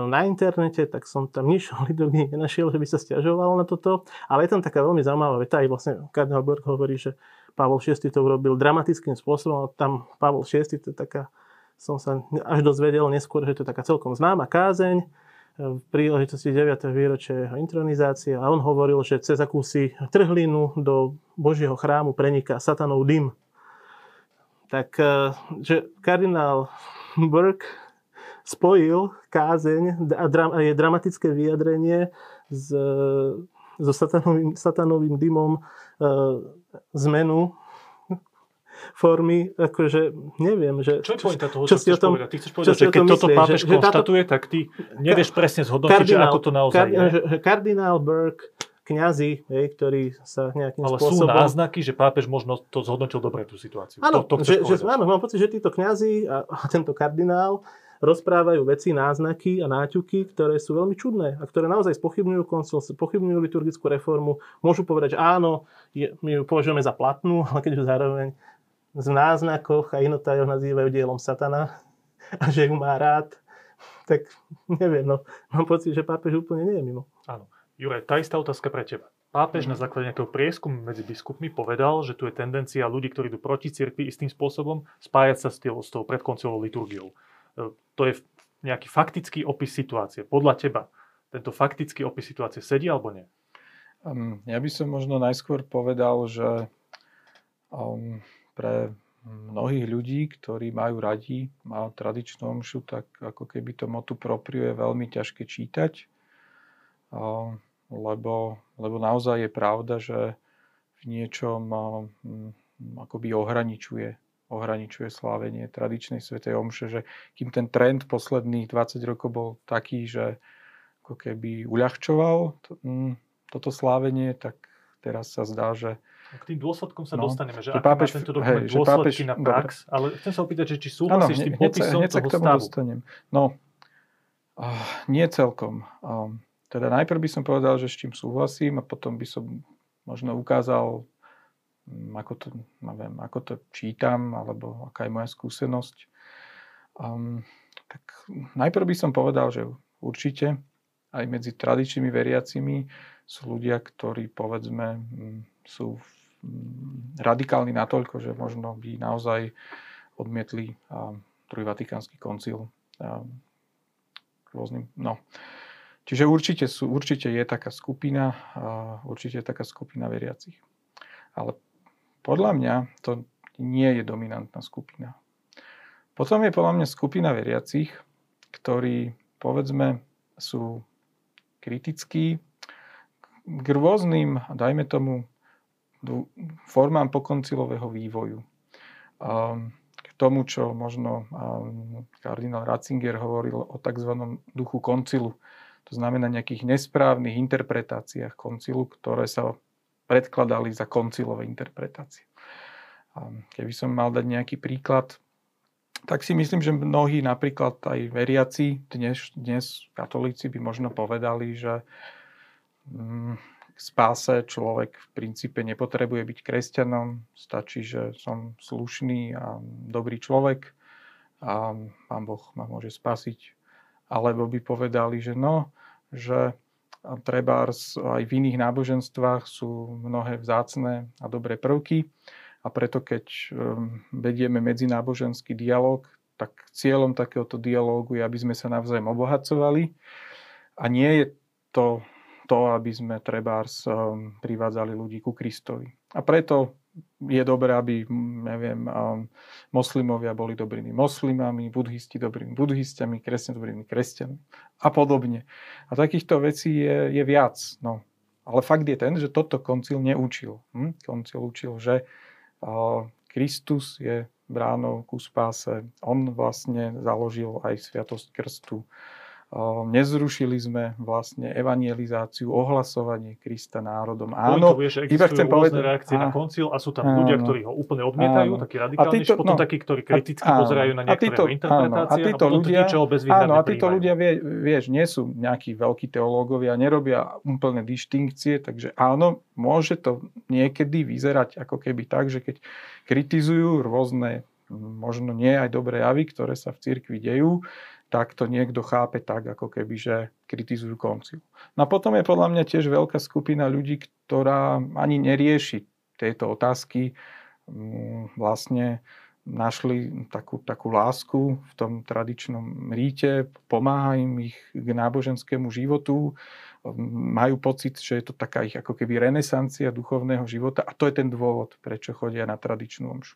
na internete, tak som tam nič o liturgii nenašiel, že by sa stiažoval na toto. Ale je tam taká veľmi zaujímavá veta, aj vlastne kardinál Borg hovorí, že Pavel VI to urobil dramatickým spôsobom, tam Pavel VI to je taká, som sa až dozvedel neskôr, že to je taká celkom známa kázeň, v príležitosti 9. výročia jeho intronizácie a on hovoril, že cez akúsi trhlinu do Božieho chrámu preniká satanov dym. Tak, e, že kardinál Burke spojil kázeň a je dramatické vyjadrenie s, so satanovým, satanovým dymom e, zmenu formy, akože neviem, že... Čo je pointa toho, čo, čo chceš tom, povedať? Ty chceš povedať, že keď toto pápež že, konštatuje, tak ty nevieš presne zhodnotiť, že ako to naozaj kardinál, je. Že, kardinál Burke, kňazi, hej, ktorí sa nejakým Ale spôsobom... Ale sú náznaky, že pápež možno to zhodnotil dobre tú situáciu. Áno, to, to že, že, áno, mám pocit, že títo kňazi a, a tento kardinál rozprávajú veci, náznaky a náťuky, ktoré sú veľmi čudné a ktoré naozaj spochybňujú koncil, spochybňujú liturgickú reformu. Môžu povedať, že áno, je, my ju považujeme za platnú, ale keď ju zároveň v náznakoch a inotájoch nazývajú dielom satana a že ju má rád, tak neviem, no, mám pocit, že pápež úplne nie je mimo. Áno. Juraj, tá istá otázka pre teba. Pápež na základe nejakého prieskumu medzi biskupmi povedal, že tu je tendencia ľudí, ktorí idú proti cirkvi istým spôsobom, spájať sa s, s tou predkoncilovou liturgiou. To je nejaký faktický opis situácie. Podľa teba tento faktický opis situácie sedí alebo nie? Um, ja by som možno najskôr povedal, že um, pre mnohých ľudí, ktorí majú radi má tradičnú omšu, tak ako keby to motu propriu je veľmi ťažké čítať, lebo, lebo naozaj je pravda, že v niečom akoby ohraničuje, ohraničuje slávenie tradičnej svetej omše, že kým ten trend posledných 20 rokov bol taký, že ako keby uľahčoval toto slávenie, tak teraz sa zdá, že k tým dôsledkom sa no, dostaneme, že, že pápež, tento dokument hej, dôsledky pápež, na prax, dobre. ale chcem sa opýtať, že či súhlasíš s tým popisom hneď, toho stavu? Dostanem. No, uh, nie celkom. Um, teda najprv by som povedal, že s čím súhlasím a potom by som možno ukázal, ako to, neviem, ako to čítam, alebo aká je moja skúsenosť. Um, tak najprv by som povedal, že určite aj medzi tradičnými veriacimi sú ľudia, ktorí povedzme sú v Mm, radikálny natoľko, že možno by naozaj odmietli druhý vatikánsky koncil rôznym, no. Čiže určite, sú, určite je taká skupina, určite je taká skupina veriacich. Ale podľa mňa to nie je dominantná skupina. Potom je podľa mňa skupina veriacich, ktorí, povedzme, sú kritickí k rôznym, dajme tomu, formám pokoncilového vývoju. K tomu, čo možno kardinál Ratzinger hovoril o tzv. duchu koncilu. To znamená nejakých nesprávnych interpretáciách koncilu, ktoré sa predkladali za koncilové interpretácie. Keby som mal dať nejaký príklad, tak si myslím, že mnohí napríklad aj veriaci dnes, dnes katolíci by možno povedali, že mm, spáse človek v princípe nepotrebuje byť kresťanom, stačí, že som slušný a dobrý človek a pán Boh ma môže spasiť. Alebo by povedali, že no, že treba aj v iných náboženstvách sú mnohé vzácne a dobré prvky a preto keď um, vedieme medzináboženský dialog, tak cieľom takéhoto dialógu je, aby sme sa navzájom obohacovali a nie je to to, aby sme trebárs um, privádzali ľudí ku Kristovi. A preto je dobré, aby, neviem, um, moslimovia boli dobrými moslimami, budhisti dobrými budhistami, kresťania dobrými kresťanmi a podobne. A takýchto vecí je, je viac. No. Ale fakt je ten, že toto koncil neučil. Hm? Koncil učil, že uh, Kristus je bránou ku spáse. On vlastne založil aj Sviatosť krstu nezrušili sme vlastne evangelizáciu, ohlasovanie Krista národom. Áno, vieš, iba chcem povedať, reakcie a, na koncil a sú tam áno, ľudia, ktorí ho úplne odmietajú, áno. takí radikálnejší, potom no, takí, ktorí kriticky áno, pozerajú na niektoré títo, interpretácie áno, a, títo a potom ľudia, to Áno, a títo ľudia, vie, vieš, nie sú nejakí veľkí teológovia, nerobia úplne dištinkcie, takže áno, môže to niekedy vyzerať ako keby tak, že keď kritizujú rôzne možno nie aj dobré javy, ktoré sa v cirkvi dejú, tak to niekto chápe tak, ako keby, že kritizujú konciu. No a potom je podľa mňa tiež veľká skupina ľudí, ktorá ani nerieši tieto otázky. Mm, vlastne našli takú, takú lásku v tom tradičnom ríte, pomáha im ich k náboženskému životu, majú pocit, že je to taká ich ako keby renesancia duchovného života a to je ten dôvod, prečo chodia na tradičnú omšu.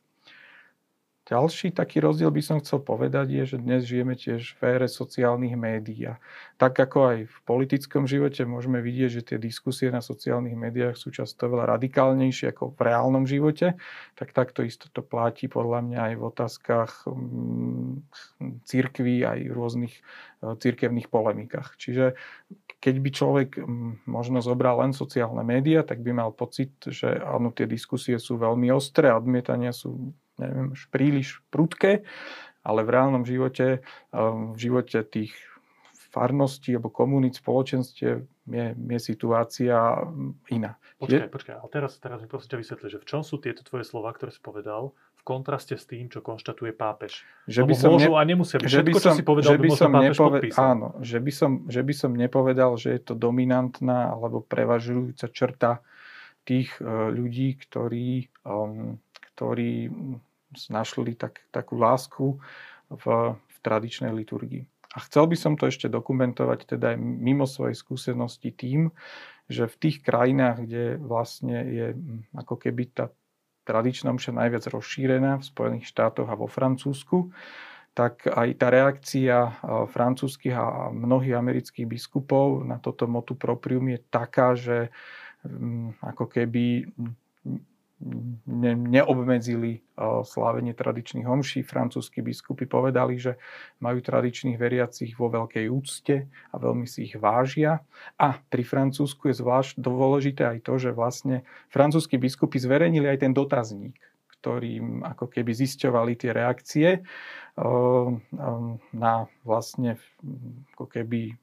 Ďalší taký rozdiel by som chcel povedať je, že dnes žijeme tiež v ére sociálnych médií. A tak ako aj v politickom živote môžeme vidieť, že tie diskusie na sociálnych médiách sú často veľa radikálnejšie ako v reálnom živote, tak takto isto to platí podľa mňa aj v otázkach mm, církví, aj v rôznych e, církevných polemikách. Čiže keď by človek mm, možno zobral len sociálne médiá, tak by mal pocit, že áno, tie diskusie sú veľmi ostré, odmietania sú neviem, už príliš prudké, ale v reálnom živote, v živote tých farností alebo komunít, spoločenstiev je, je situácia iná. Počkaj, počkaj, ale teraz, teraz mi prosím ťa vysvetli, že v čom sú tieto tvoje slova, ktoré si povedal, v kontraste s tým, čo konštatuje pápež? Že by som môžu ne... a nemusia byť. Že by Všetko, som, čo si povedal, že by by som pápež nepove... podpísal. Áno, že by, som, že by som nepovedal, že je to dominantná alebo prevažujúca črta tých uh, ľudí, ktorí, um, ktorí našli tak, takú lásku v, v tradičnej liturgii. A chcel by som to ešte dokumentovať teda aj mimo svojej skúsenosti tým, že v tých krajinách, kde vlastne je ako keby tá tradičná mša najviac rozšírená v Spojených štátoch a vo Francúzsku, tak aj tá reakcia francúzskych a mnohých amerických biskupov na toto motu proprium je taká, že ako keby ne, neobmedzili slávenie tradičných homší. Francúzskí biskupy povedali, že majú tradičných veriacich vo veľkej úcte a veľmi si ich vážia. A pri Francúzsku je zvlášť dôležité aj to, že vlastne francúzskí biskupy zverejnili aj ten dotazník, ktorým ako keby zisťovali tie reakcie na vlastne ako keby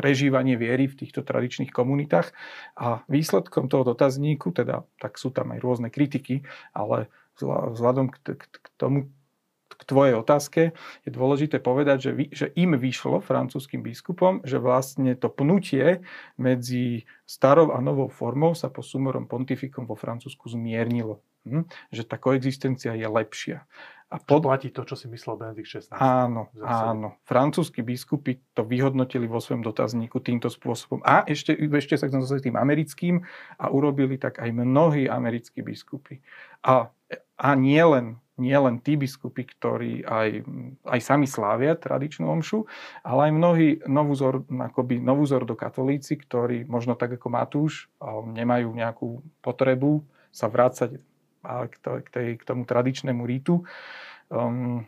prežívanie viery v týchto tradičných komunitách. A výsledkom toho dotazníku, teda tak sú tam aj rôzne kritiky, ale vzhľadom k, k, k tomu, k tvojej otázke je dôležité povedať, že, vy, že im vyšlo francúzským biskupom, že vlastne to pnutie medzi starou a novou formou sa po sumorom pontifikom vo Francúzsku zmiernilo. Hm? Že tá koexistencia je lepšia. A pod... platí to, čo si myslel Benedikt XVI. Áno, áno. Francúzski biskupy to vyhodnotili vo svojom dotazníku týmto spôsobom. A ešte, ešte sa chcem tým americkým a urobili tak aj mnohí americkí biskupy. A, a nie len nie len tí biskupy, ktorí aj, aj sami slávia tradičnú omšu, ale aj mnohí novúzor, akoby novúzordo katolíci, ktorí možno tak ako Matúš nemajú nejakú potrebu sa vrácať k, to, k, tej, k tomu tradičnému rítu, um,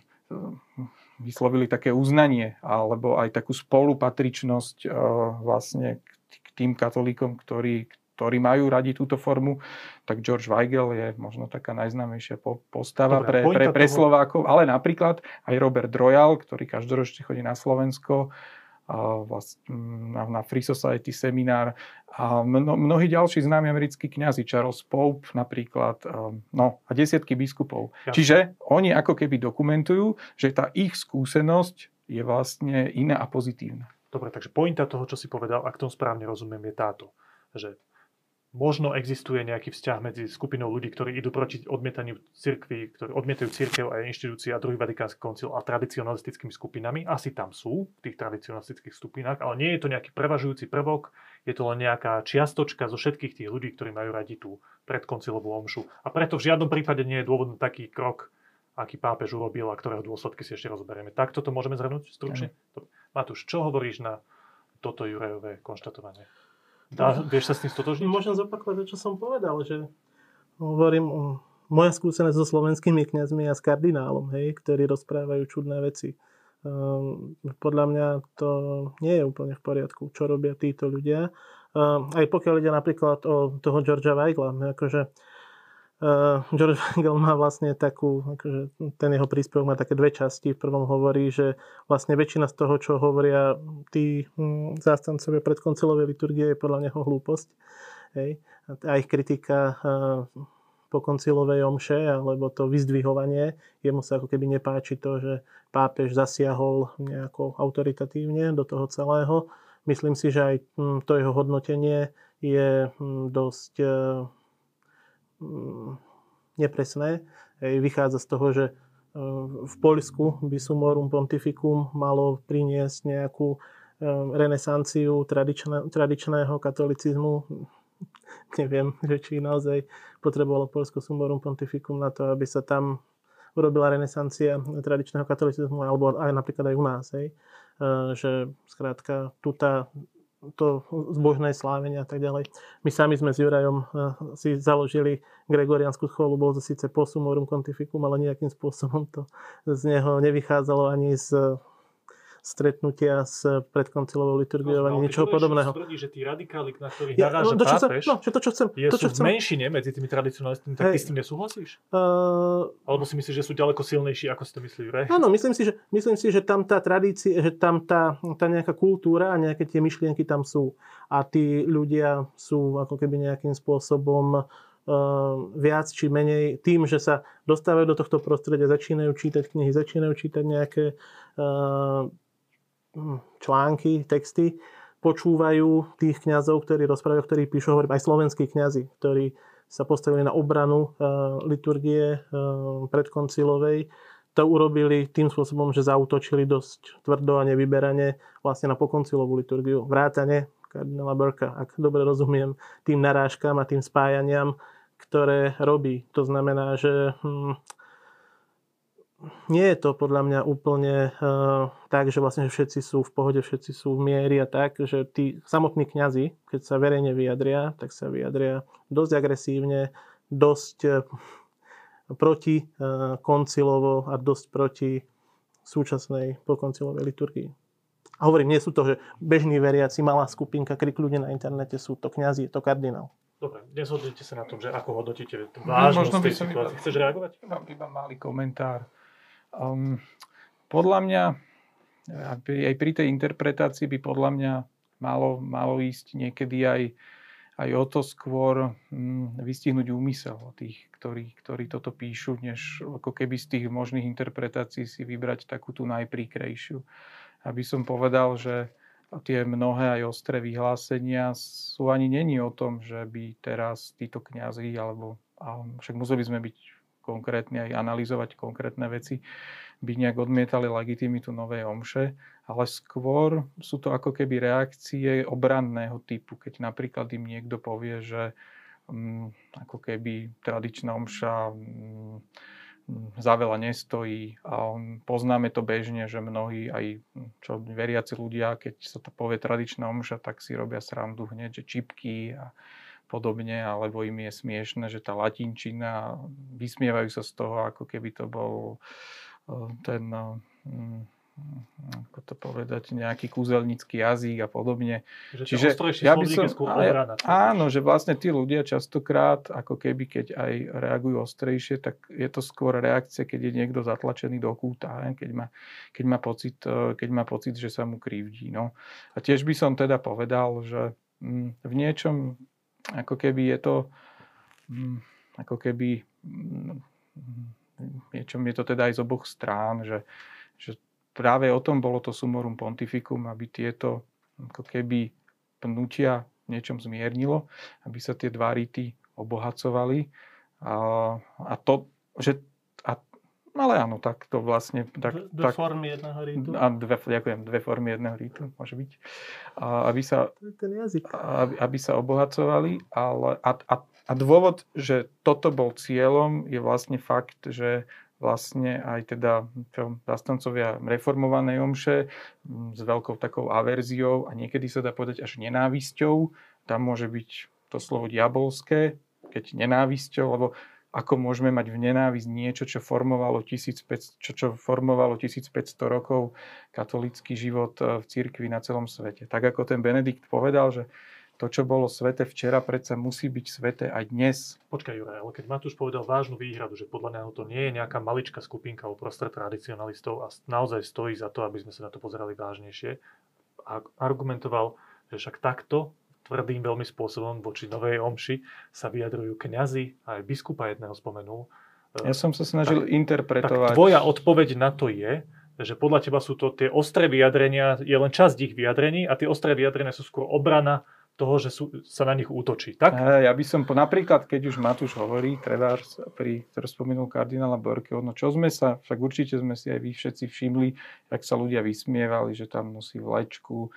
vyslovili také uznanie alebo aj takú spolupatričnosť uh, vlastne k, k tým katolíkom, ktorí, ktorí majú radi túto formu, tak George Weigel je možno taká najznámejšia postava Dobre, pre, pre, pre Slovákov, ale napríklad aj Robert Royal, ktorý každoročne chodí na Slovensko, na, na Free Society seminár a mno, mnohí ďalší známi americkí kňazi, Charles Pope napríklad, um, no a desiatky biskupov. Jasne. Čiže oni ako keby dokumentujú, že tá ich skúsenosť je vlastne iná a pozitívna. Dobre, takže pointa toho, čo si povedal, ak tomu správne rozumiem, je táto, že možno existuje nejaký vzťah medzi skupinou ľudí, ktorí idú proti odmietaniu cirkvi, ktorí odmietajú cirkev a inštitúcie a druhý vatikánsky koncil a tradicionalistickými skupinami. Asi tam sú v tých tradicionalistických skupinách, ale nie je to nejaký prevažujúci prvok, je to len nejaká čiastočka zo všetkých tých ľudí, ktorí majú radi tú predkoncilovú omšu. A preto v žiadnom prípade nie je dôvod na taký krok, aký pápež urobil a ktorého dôsledky si ešte rozoberieme. Tak toto môžeme zhrnúť stručne? Matúš, čo hovoríš na toto Jurajové konštatovanie? Dá, vieš sa s tým stotožniť? Môžem zopakovať to, čo som povedal, že hovorím, moja skúsenosť so slovenskými kňazmi a s kardinálom, hej, ktorí rozprávajú čudné veci. Um, podľa mňa to nie je úplne v poriadku, čo robia títo ľudia. Um, aj pokiaľ ide napríklad o toho Georgia Weigla, akože Uh, George Weigel má vlastne takú, akože ten jeho príspevok má také dve časti. V prvom hovorí, že vlastne väčšina z toho, čo hovoria tí hm, zástancovia predkoncilovej liturgie, je podľa neho hlúposť. Hej. A ich kritika uh, po koncilovej omše, alebo to vyzdvihovanie, jemu sa ako keby nepáči to, že pápež zasiahol nejako autoritatívne do toho celého. Myslím si, že aj hm, to jeho hodnotenie je hm, dosť uh, nepresné. Hej, vychádza z toho, že v Poľsku by sumorum pontificum malo priniesť nejakú renesanciu tradičné, tradičného katolicizmu. Neviem, že či naozaj potrebovalo Polsko sumorum pontificum na to, aby sa tam urobila renesancia tradičného katolicizmu, alebo aj napríklad aj u nás. Hej. Že skrátka tu tá to zbožné slávenie a tak ďalej. My sami sme s Jurajom si založili Gregoriansku scholu, bol to síce posumorum pontificum, ale nejakým spôsobom to z neho nevychádzalo ani z stretnutia s predkoncilovou liturgiou, ani niečoho podobného. Tvrdí, že tí radikáli, na ktorých ja, naráža no, to, čo pápež, no, to, čo chcem, je, to, čo sú chcem. v menšine medzi tými tradicionalistami, tak ty s tým nesúhlasíš? Uh, Alebo si myslíš, že sú ďaleko silnejší, ako si to myslí? Áno, myslím si, že, myslím si, že tam tá tradícia, že tam tá, tá nejaká kultúra a nejaké tie myšlienky tam sú. A tí ľudia sú ako keby nejakým spôsobom viac či menej tým, že sa dostávajú do tohto prostredia, začínajú čítať knihy, začínajú čítať nejaké uh, články, texty, počúvajú tých kňazov, ktorí rozprávajú, ktorí píšu, hovorím aj slovenskí kňazi, ktorí sa postavili na obranu uh, liturgie uh, predkoncilovej. To urobili tým spôsobom, že zautočili dosť tvrdo a nevyberane vlastne na pokoncilovú liturgiu. Vrátane kardinála Burka, ak dobre rozumiem, tým narážkam a tým spájaniam, ktoré robí. To znamená, že hm, nie je to podľa mňa úplne uh, tak, že vlastne že všetci sú v pohode, všetci sú v miery a tak, že tí samotní kňazi, keď sa verejne vyjadria, tak sa vyjadria dosť agresívne, dosť uh, proti uh, koncilovo a dosť proti súčasnej pokoncilovej liturgii. A hovorím, nie sú to, že bežní veriaci, malá skupinka, krik ľudia na internete, sú to kňazi, je to kardinál. Dobre, nezhodnete sa na tom, že ako hodnotíte vážnosť tej situácie. Chceš reagovať? Mám iba malý komentár. Um, podľa mňa, aj pri tej interpretácii by podľa mňa malo, malo ísť niekedy aj, aj o to skôr um, vystihnúť úmysel tých, ktorí, ktorí toto píšu, než ako keby z tých možných interpretácií si vybrať takú tú najpríkrejšiu. Aby som povedal, že tie mnohé aj ostré vyhlásenia sú ani není o tom, že by teraz títo kňazi, alebo však museli sme byť konkrétne aj analyzovať konkrétne veci, by nejak odmietali legitimitu novej omše, ale skôr sú to ako keby reakcie obranného typu, keď napríklad im niekto povie, že um, ako keby tradičná omša um, za veľa nestojí a poznáme to bežne, že mnohí aj čo veriaci ľudia, keď sa to povie tradičná omša, tak si robia srandu hneď, že čipky a podobne, alebo im je smiešne, že tá latinčina, vysmievajú sa z toho, ako keby to bol eh, ten, eh, ako to povedať, nejaký kúzelnický jazyk a podobne. Že Čiže ja by som, obrana, áno, že vlastne tí ľudia častokrát, ako keby keď aj reagujú ostrejšie, tak je to skôr reakcia, keď je niekto zatlačený do kúta, keď má, keď má, pocit, eh, keď má pocit, že sa mu krivdí. No. A tiež by som teda povedal, že mm, v niečom ako keby je to mm, ako keby mm, niečom je to teda aj z oboch strán, že, že práve o tom bolo to sumorum pontificum, aby tieto ako keby pnutia niečom zmiernilo, aby sa tie dva rity obohacovali. A, a to, že ale áno, tak to vlastne... Tak, dve tak, formy jedného rítu. A dve, ďakujem, dve formy jedného rítu, môže byť. A, aby, sa, ten jazyk. Aby, aby sa obohacovali. Ale, a, a, a dôvod, že toto bol cieľom, je vlastne fakt, že vlastne aj teda čo, zastancovia reformovanej omše s veľkou takou averziou a niekedy sa dá povedať až nenávisťou. Tam môže byť to slovo diabolské, keď nenávisťou, lebo ako môžeme mať v nenávisť niečo, čo formovalo 1500, čo, čo formovalo 1500 rokov katolický život e, v cirkvi na celom svete. Tak ako ten Benedikt povedal, že to, čo bolo svete včera, predsa musí byť svete aj dnes. Počkaj, Juraj, ale keď Matúš povedal vážnu výhradu, že podľa neho to nie je nejaká maličká skupinka uprostred tradicionalistov a naozaj stojí za to, aby sme sa na to pozerali vážnejšie, a argumentoval, že však takto tvrdým veľmi spôsobom voči Novej Omši sa vyjadrujú kňazi, aj biskupa jedného spomenul. Ja som sa snažil tak, interpretovať. Tak tvoja odpoveď na to je, že podľa teba sú to tie ostré vyjadrenia, je len časť ich vyjadrení a tie ostré vyjadrenia sú skôr obrana toho, že sú, sa na nich útočí. Tak? Ja by som, po, napríklad, keď už Matúš hovorí, treba pri, ktorý spomenul kardinála Borkeho, no čo sme sa, však určite sme si aj vy všetci všimli, jak sa ľudia vysmievali, že tam nosí vlajčku,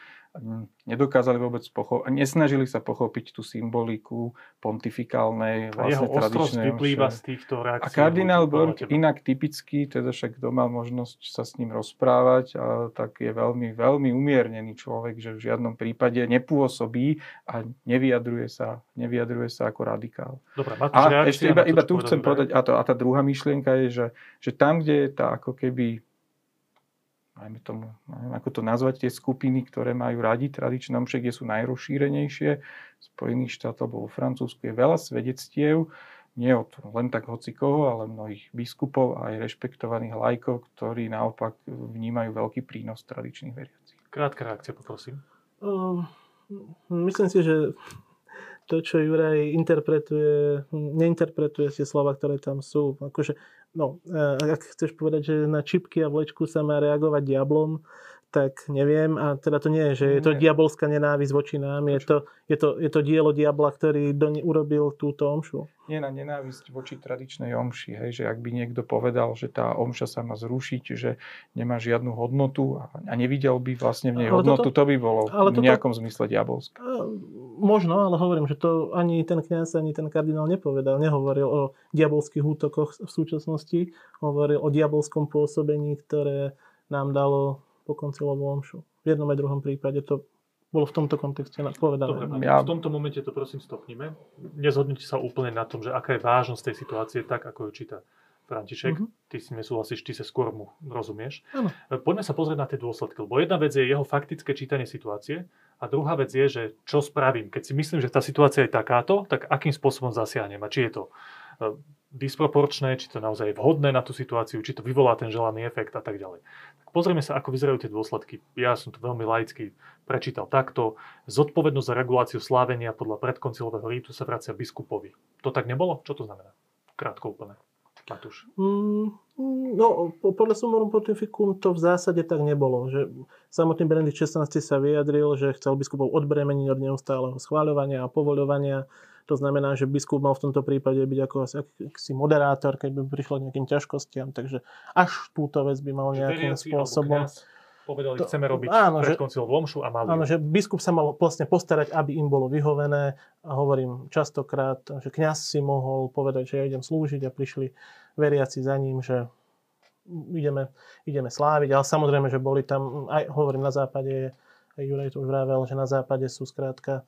nedokázali vôbec pochopiť, nesnažili sa pochopiť tú symboliku pontifikálnej, vlastne jeho tradičnej. vyplýva z týchto reakcií. A kardinál Borg inak typicky, teda však kto mal možnosť sa s ním rozprávať, a tak je veľmi, veľmi umiernený človek, že v žiadnom prípade nepôsobí a nevyjadruje sa, nevyjadruje sa ako radikál. Dobre, a ešte iba, iba tu chcem povedať, a, to, a tá druhá myšlienka je, že, že tam, kde je tá ako keby najmä tomu, neviem, ako to nazvať, tie skupiny, ktoré majú radi tradičné omše, kde sú najrozšírenejšie, v Spojených štátoch alebo vo Francúzsku je veľa svedectiev, nie od len tak hocikoho, ale mnohých biskupov a aj rešpektovaných lajkov, ktorí naopak vnímajú veľký prínos tradičných veriacich. Krátka reakcia, poprosím. Um, myslím si, že to, čo Juraj interpretuje, neinterpretuje tie slova, ktoré tam sú. Akože, no, ak chceš povedať, že na čipky a vlečku sa má reagovať diablom, tak neviem. A teda to nie je, že je to diabolská nenávisť voči nám. Je to, je, to, je to dielo diabla, ktorý do, urobil túto omšu. Nie na nenávisť voči tradičnej omši. Hej, že ak by niekto povedal, že tá omša sa má zrušiť, že nemá žiadnu hodnotu a, a nevidel by vlastne v nej ale hodnotu, toto, to by bolo ale v nejakom toto, zmysle diabolské. Možno, ale hovorím, že to ani ten kniaz, ani ten kardinál nepovedal. Nehovoril o diabolských útokoch v súčasnosti. Hovoril o diabolskom pôsobení, ktoré nám dalo po koncilovú omšu. V jednom aj druhom prípade to bolo v tomto kontexte povedané. Dobre, ja... v tomto momente to prosím stopnime. Nezhodnite sa úplne na tom, že aká je vážnosť tej situácie, tak ako ju číta František. Mm-hmm. Ty si nesúhlasíš, ty sa skôr mu rozumieš. Ano. Poďme sa pozrieť na tie dôsledky, lebo jedna vec je jeho faktické čítanie situácie a druhá vec je, že čo spravím. Keď si myslím, že tá situácia je takáto, tak akým spôsobom zasiahnem a či je to e, disproporčné, či to naozaj je vhodné na tú situáciu, či to vyvolá ten želaný efekt a tak ďalej. Pozrieme sa, ako vyzerajú tie dôsledky. Ja som to veľmi laicky prečítal takto. Zodpovednosť za reguláciu slávenia podľa predkoncilového rítu sa vracia biskupovi. To tak nebolo? Čo to znamená? Krátko úplne. Matúš. Mm, no, podľa Sumorum Pontificum to v zásade tak nebolo. Že samotný Benedikt XVI sa vyjadril, že chcel biskupov odbremeniť od neustáleho schváľovania a povoľovania to znamená, že biskup mal v tomto prípade byť ako asi aký moderátor, keď by prišlo nejakým ťažkostiam. Takže až túto vec by mal nejakým spôsobom... Povedali, to, chceme robiť áno, pred koncilom omšu a mali. Áno, že biskup sa mal vlastne postarať, aby im bolo vyhovené. A hovorím častokrát, že kňaz si mohol povedať, že ja idem slúžiť a prišli veriaci za ním, že ideme, ideme sláviť. Ale samozrejme, že boli tam, aj hovorím na západe, aj Juraj to už vravel, že na západe sú skrátka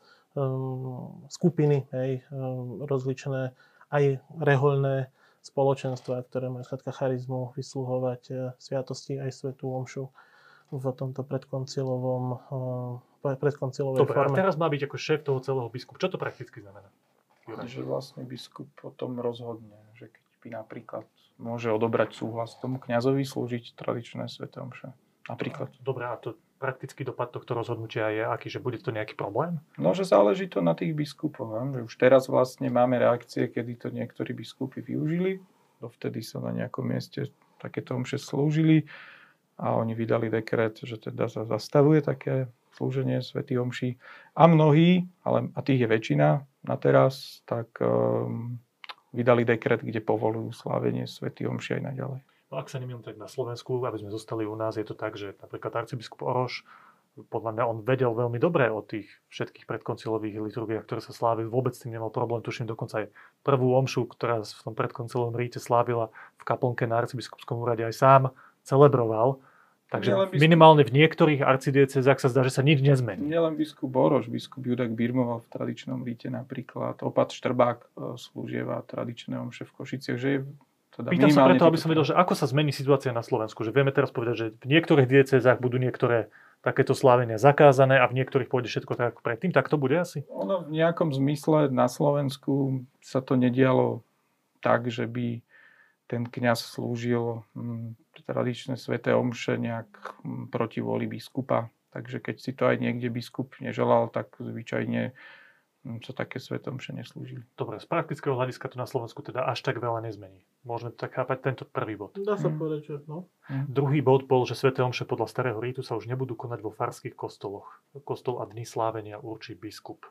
skupiny, hej, um, rozličné aj rehoľné spoločenstva, ktoré majú skrátka charizmu vysluhovať uh, sviatosti aj svetú omšu v tomto predkoncilovom uh, predkoncilovej Dobre, forme. a teraz má byť ako šéf toho celého biskup. Čo to prakticky znamená? Že vlastne biskup potom rozhodne, že keď by napríklad môže odobrať súhlas tomu kňazovi slúžiť tradičné sveté omše. Napríklad. Dobre, a to praktický dopad tohto rozhodnutia je aký, že bude to nejaký problém? No, že záleží to na tých biskupoch. Že už teraz vlastne máme reakcie, kedy to niektorí biskupy využili. Dovtedy sa na nejakom mieste takéto omše slúžili a oni vydali dekret, že teda sa zastavuje také slúženie Svetý Omši. A mnohí, ale, a tých je väčšina na teraz, tak um, vydali dekret, kde povolujú slávenie Svetý Omši aj naďalej. No ak sa nemýlim, tak na Slovensku, aby sme zostali u nás, je to tak, že napríklad arcibiskup Oroš, podľa mňa on vedel veľmi dobre o tých všetkých predkoncilových liturgiách, ktoré sa slávili. Vôbec s tým nemal problém. Tuším dokonca aj prvú omšu, ktorá v tom predkoncilovom ríte slávila v kaplnke na arcibiskupskom úrade aj sám celebroval. Takže biskup... minimálne v niektorých arcidiecezách sa zdá, že sa nič nezmení. Nielen biskup Boroš, biskup Judek Birmoval v tradičnom ríte napríklad, opat Štrbák e, slúžieva tradičné omše v Košiciach, že je teda Pýtam sa preto, aby som vedel, že ako sa zmení situácia na Slovensku. Že vieme teraz povedať, že v niektorých diecezách budú niektoré takéto slávenia zakázané a v niektorých pôjde všetko tak ako predtým. Tak to bude asi? Ono v nejakom zmysle na Slovensku sa to nedialo tak, že by ten kňaz slúžil hm, tradičné sveté omše nejak hm, proti voli biskupa. Takže keď si to aj niekde biskup neželal, tak zvyčajne sa také svetom še neslúžili. Dobre, z praktického hľadiska to na Slovensku teda až tak veľa nezmení. Môžeme tak chápať tento prvý bod. Dá sa mm. povedať, že no. Mm. Druhý bod bol, že sveté omše podľa starého rítu sa už nebudú konať vo farských kostoloch. Kostol a dny slávenia určí biskup.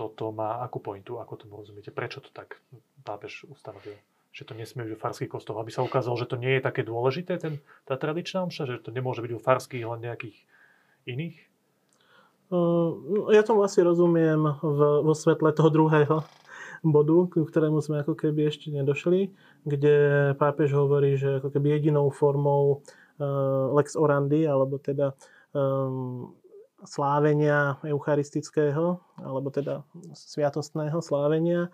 toto má akú pointu, ako tomu rozumiete? Prečo to tak pápež ustanovil? Že to nesmie byť v farských kostoloch, aby sa ukázalo, že to nie je také dôležité, ten, tá tradičná omša, že to nemôže byť u farských, len nejakých iných? Uh, ja tomu asi rozumiem vo svetle toho druhého bodu, k ktorému sme ako keby ešte nedošli, kde pápež hovorí, že ako keby jedinou formou uh, lex orandi, alebo teda um, slávenia eucharistického, alebo teda sviatostného slávenia,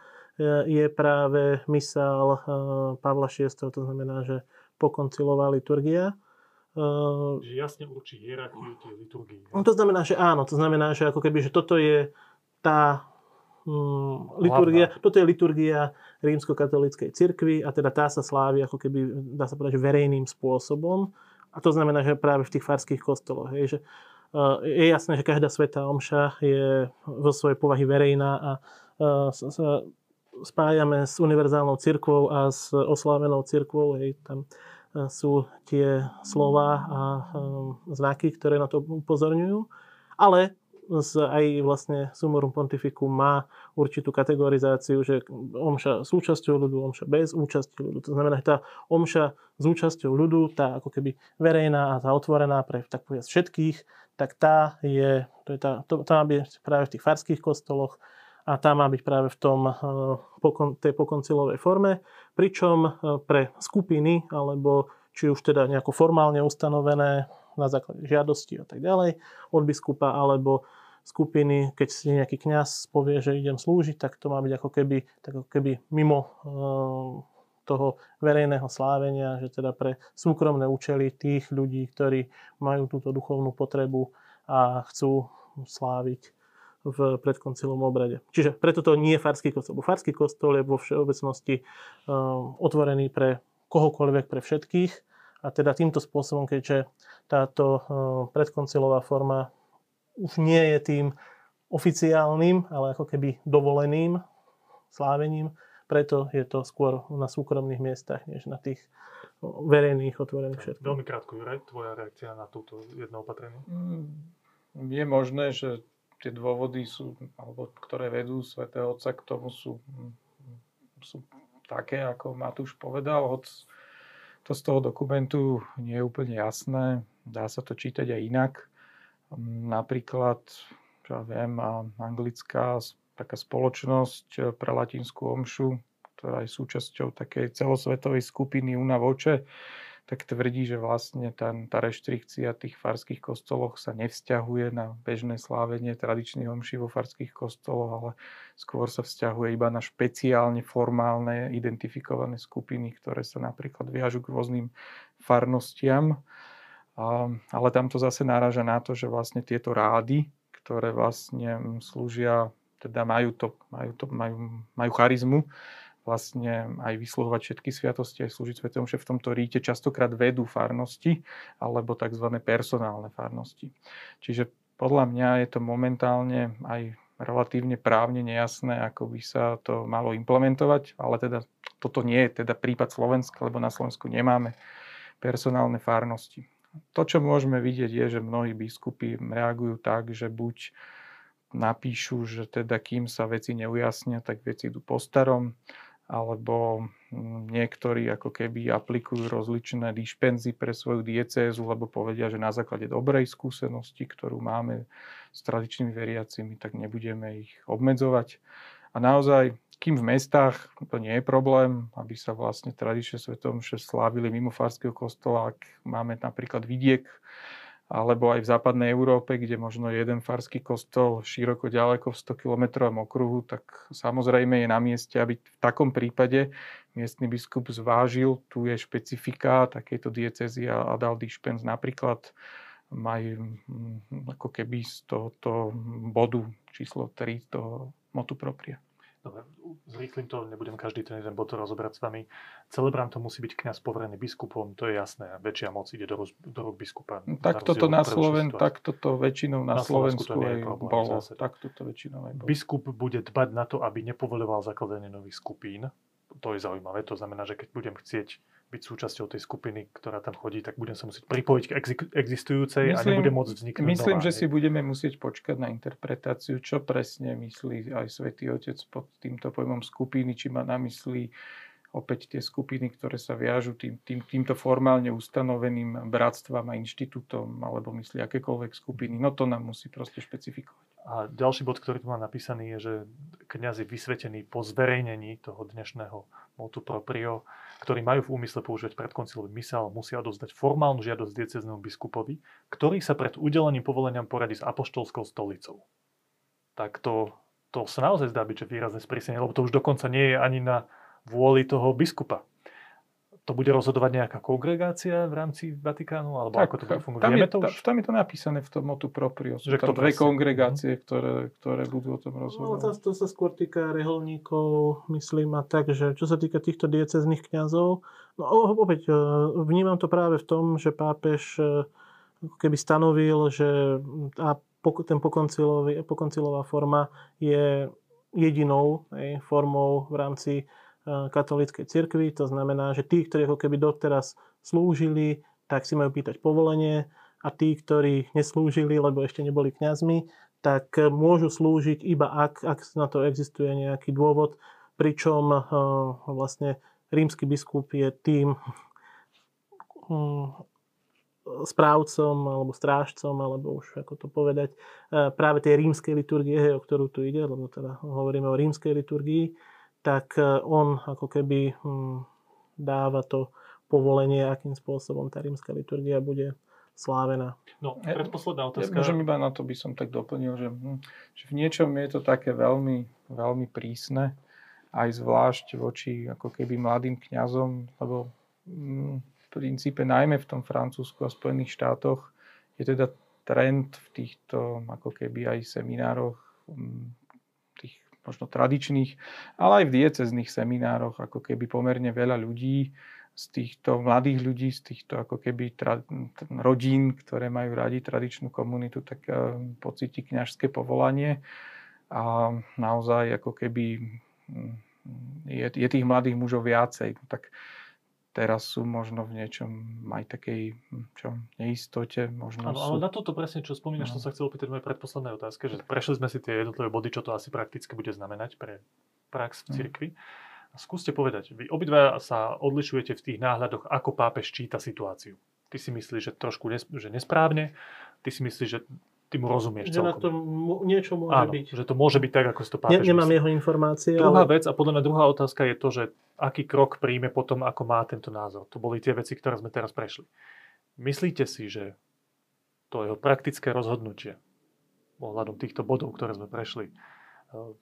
je práve mysál Pavla VI, to znamená, že pokoncilová liturgia. Že jasne určí hierarchiu tej liturgie. No, to znamená, že áno, to znamená, že ako keby, že toto je tá hm, liturgia, Hlavná. toto je liturgia rímsko-katolíckej cirkvi a teda tá sa slávi ako keby, dá sa povedať, verejným spôsobom. A to znamená, že práve v tých farských kostoloch. Hej, že, uh, je jasné, že každá svetá omša je vo svojej povahy verejná a uh, sa spájame s univerzálnou cirkvou a s oslávenou cirkvou. Hej, tam sú tie slova a um, znaky, ktoré na to upozorňujú. Ale aj vlastne Sumorum Pontificum má určitú kategorizáciu, že omša s účasťou ľudu, omša bez účasti ľudu. To znamená, že tá omša s účasťou ľudu, tá ako keby verejná a tá otvorená pre tak povedať všetkých, tak tá je, to je tá, to, tá byť práve v tých farských kostoloch a tá má byť práve v tom, eh, tej pokoncilovej forme. Pričom eh, pre skupiny alebo či už teda nejako formálne ustanovené na základe žiadosti a tak ďalej od biskupa, alebo skupiny, keď si nejaký kňaz povie, že idem slúžiť, tak to má byť ako keby, tak ako keby mimo e, toho verejného slávenia, že teda pre súkromné účely tých ľudí, ktorí majú túto duchovnú potrebu a chcú sláviť v predkoncilom obrade. Čiže preto to nie je farský kostol. Farský kostol je vo všeobecnosti e, otvorený pre kohokoľvek, pre všetkých a teda týmto spôsobom, keďže táto eh, predkoncilová forma už nie je tým oficiálnym, ale ako keby dovoleným slávením, preto je to skôr na súkromných miestach, než na tých verejných, otvorených všetkých. Veľmi krátko, Juraj, tvoja reakcia na túto jedno opatrenie? Mm, je možné, že tie dôvody sú, alebo ktoré vedú svätého Otca k tomu sú, sú také, ako Matúš povedal, hoď to z toho dokumentu nie je úplne jasné. Dá sa to čítať aj inak. Napríklad, ja viem, anglická taká spoločnosť pre latinskú omšu, ktorá je súčasťou takej celosvetovej skupiny Una Voce, tak tvrdí, že vlastne tá, tá reštrikcia tých farských kostoloch sa nevzťahuje na bežné slávenie tradičných homší vo farských kostoloch, ale skôr sa vzťahuje iba na špeciálne formálne identifikované skupiny, ktoré sa napríklad viažu k rôznym farnostiam. A, ale tam to zase náraža na to, že vlastne tieto rády, ktoré vlastne slúžia, teda majú, to, majú, to, majú, majú charizmu, vlastne aj vysluhovať všetky sviatosti, aj slúžiť Svetom, že v tomto ríte častokrát vedú farnosti alebo tzv. personálne farnosti. Čiže podľa mňa je to momentálne aj relatívne právne nejasné, ako by sa to malo implementovať, ale teda toto nie je teda prípad Slovenska, lebo na Slovensku nemáme personálne farnosti. To, čo môžeme vidieť, je, že mnohí biskupy reagujú tak, že buď napíšu, že teda kým sa veci neujasnia, tak veci idú po starom, alebo mm, niektorí ako keby aplikujú rozličné dišpenzy pre svoju diecézu, lebo povedia, že na základe dobrej skúsenosti, ktorú máme s tradičnými veriacimi, tak nebudeme ich obmedzovať. A naozaj, kým v mestách to nie je problém, aby sa vlastne tradične svetom slávili mimo farského kostola, ak máme napríklad vidiek, alebo aj v západnej Európe, kde možno jeden farský kostol široko ďaleko v 100 km okruhu, tak samozrejme je na mieste, aby v takom prípade miestny biskup zvážil, tu je špecifika takejto diecezy a dal dišpens napríklad majú mm, ako keby z tohoto bodu číslo 3 toho motu propria. Dobre, zrýchlim to, nebudem každý ten jeden bod rozobrať s vami. Celebrant to musí byť kňaz poverený biskupom, to je jasné. Väčšia moc ide do, roz, do rúk biskupa. Tak toto na Sloven, tak toto väčšinou na, na Slovensku, Slovensku aj problém, bolo. Tak toto väčšinou aj bolo. Biskup bude dbať na to, aby nepovoľoval zakladanie nových skupín. To je zaujímavé. To znamená, že keď budem chcieť byť súčasťou tej skupiny, ktorá tam chodí, tak budem sa musieť pripojiť k existujúcej myslím, a nebude môcť vzniknúť Myslím, nová, že si budeme musieť počkať na interpretáciu, čo presne myslí aj Svetý Otec pod týmto pojmom skupiny, či má na mysli opäť tie skupiny, ktoré sa viažu tým, tým, týmto formálne ustanoveným bratstvom a inštitútom, alebo myslí akékoľvek skupiny. No to nám musí proste špecifikovať. A ďalší bod, ktorý tu mám napísaný, je, že kňaz je vysvetený po zverejnení toho dnešného motu proprio, ktorí majú v úmysle používať predkoncilový mysel, musia odozdať formálnu žiadosť dieceznému biskupovi, ktorý sa pred udelením povolenia poradí s apoštolskou stolicou. Tak to, to sa naozaj zdá byť, že výrazné sprísnenie, lebo to už dokonca nie je ani na vôli toho biskupa. To bude rozhodovať nejaká kongregácia v rámci Vatikánu? Alebo tak, ako to bude fungovať? Tam, je, to už? tam je to napísané v tom motu proprio. Že tam dve kongregácie, ktoré, ktoré budú o tom no, rozhodovať. No, to, to sa skôr týka reholníkov, myslím, a tak, že čo sa týka týchto diecezných kňazov, no opäť e, vnímam to práve v tom, že pápež e, keby stanovil, že tá, ten pokoncilová forma je jedinou formou v rámci katolíckej cirkvi. To znamená, že tí, ktorí ako keby doteraz slúžili, tak si majú pýtať povolenie a tí, ktorí neslúžili, lebo ešte neboli kňazmi, tak môžu slúžiť iba ak, ak na to existuje nejaký dôvod, pričom uh, vlastne rímsky biskup je tým um, správcom alebo strážcom, alebo už ako to povedať, uh, práve tej rímskej liturgie, o ktorú tu ide, lebo teda hovoríme o rímskej liturgii, tak e, on ako keby hm, dáva to povolenie, akým spôsobom tá rímska liturgia bude slávená. No, predposledná otázka. Ja, môžem iba na to by som tak doplnil, že, hm, že v niečom je to také veľmi, veľmi prísne, aj zvlášť voči ako keby mladým kňazom, lebo hm, v princípe najmä v tom Francúzsku a Spojených štátoch je teda trend v týchto ako keby aj seminároch hm, možno tradičných, ale aj v diecezných seminároch, ako keby pomerne veľa ľudí, z týchto mladých ľudí, z týchto ako keby tra, rodín, ktoré majú radi tradičnú komunitu, tak uh, pocíti kňažské povolanie a naozaj ako keby hm, je, je tých mladých mužov viacej. No, tak teraz sú možno v niečom aj takej hm, čo, neistote. Možno ano, sú... ale na toto presne, čo spomínaš, no. som sa chcel opýtať moje predposledné otázke, že prešli sme si tie jednotlivé body, čo to asi prakticky bude znamenať pre prax v hm. cirkvi. A skúste povedať, vy obidva sa odlišujete v tých náhľadoch, ako pápež číta situáciu. Ty si myslíš, že trošku nes- že nesprávne, ty si myslíš, že ty mu rozumieš že celkom. na to niečo môže Áno, byť. že to môže byť tak, ako si to pápež ne, Nemám myslí. jeho informácie. Druhá ale... vec a podľa mňa druhá otázka je to, že aký krok príjme potom, ako má tento názor. To boli tie veci, ktoré sme teraz prešli. Myslíte si, že to jeho praktické rozhodnutie ohľadom týchto bodov, ktoré sme prešli, eh,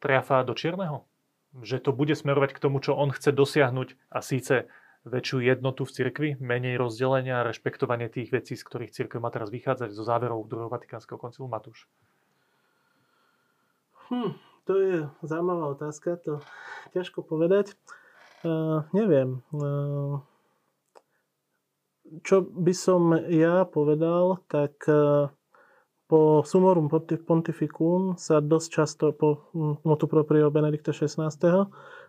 triafá do čierneho? Že to bude smerovať k tomu, čo on chce dosiahnuť a síce väčšiu jednotu v cirkvi, menej rozdelenia a rešpektovanie tých vecí, z ktorých cirkev má teraz vychádzať zo záverov druhého Vatikánskeho koncilu Matúš? Hm, to je zaujímavá otázka, to ťažko povedať. Uh, neviem. Uh, čo by som ja povedal, tak uh, po Sumorum Pontificum sa dosť často, po motu proprio Benedikta XVI,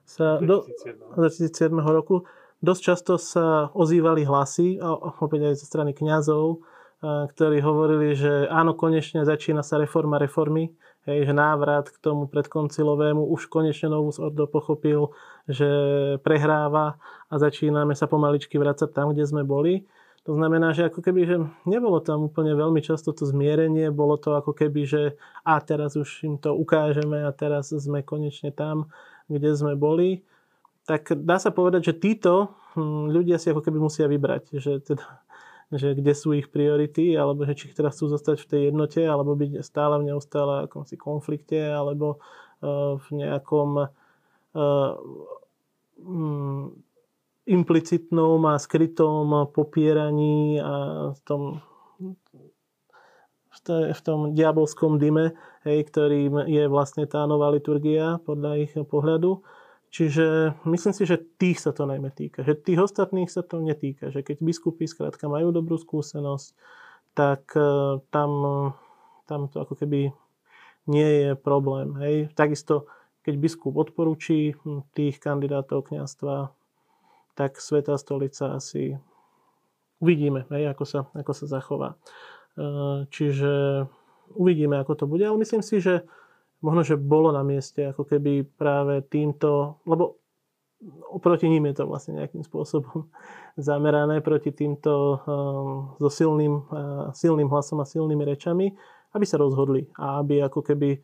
sa 2007. do 2007 roku Dosť často sa ozývali hlasy, opäť aj zo strany kňazov, ktorí hovorili, že áno, konečne začína sa reforma reformy, hej, že návrat k tomu predkoncilovému, už konečne Novus Ordo pochopil, že prehráva a začíname sa pomaličky vrácať tam, kde sme boli. To znamená, že ako keby, že nebolo tam úplne veľmi často to zmierenie, bolo to ako keby, že a teraz už im to ukážeme a teraz sme konečne tam, kde sme boli tak dá sa povedať, že títo hm, ľudia si ako keby musia vybrať, že, teda, že kde sú ich priority, alebo že či teraz chcú zostať v tej jednote, alebo byť stále v neustále akomsi konflikte, alebo uh, v nejakom uh, um, implicitnom a skrytom popieraní a v tom, v tom diabolskom dyme, hej, ktorým je vlastne tá nová liturgia podľa ich pohľadu. Čiže myslím si, že tých sa to najmä týka. Že tých ostatných sa to netýka. Že keď biskupy skrátka majú dobrú skúsenosť, tak e, tam, tam to ako keby nie je problém. Hej. Takisto keď biskup odporúči hm, tých kandidátov kňastva, tak Svetá stolica asi uvidíme, hej, ako, sa, ako sa zachová. E, čiže uvidíme, ako to bude, ale myslím si, že možno, že bolo na mieste ako keby práve týmto, lebo oproti ním je to vlastne nejakým spôsobom zamerané proti týmto um, so silným, uh, silným hlasom a silnými rečami, aby sa rozhodli a aby ako keby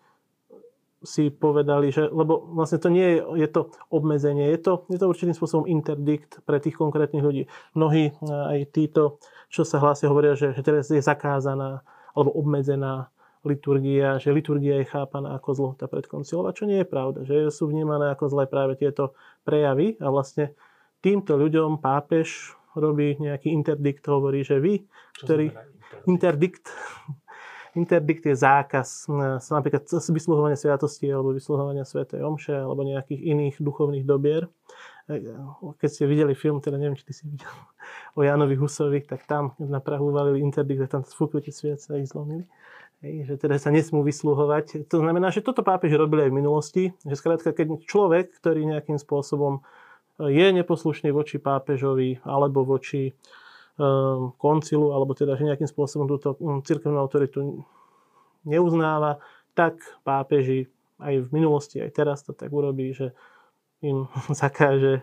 si povedali, že, lebo vlastne to nie je, je to obmedzenie, je to, je to určitým spôsobom interdikt pre tých konkrétnych ľudí. Mnohí aj títo, čo sa hlásia, hovoria, že, že teraz je zakázaná alebo obmedzená liturgia, že liturgia je chápaná ako zlota predkoncilová, čo nie je pravda, že sú vnímané ako zlé práve tieto prejavy a vlastne týmto ľuďom pápež robí nejaký interdikt, hovorí, že vy, čo ktorý... Interdikt? interdikt je zákaz napríklad vysluhovania sviatosti alebo vysluhovania svätej omše alebo nejakých iných duchovných dobier. E, keď ste videli film, teda neviem, či ty si videl, o Jánovi Husovi, tak tam na Prahu uvalili interdikt a tam sfúkli tie sviece a ich zlomili. Hej, že teda sa nesmú vysluhovať. To znamená, že toto pápež robili aj v minulosti, že skrátka, keď človek, ktorý nejakým spôsobom e, je neposlušný voči pápežovi alebo voči um, koncilu, alebo teda, že nejakým spôsobom túto um, cirkevnú autoritu neuznáva, tak pápeži aj v minulosti, aj teraz to tak urobí, že im zakáže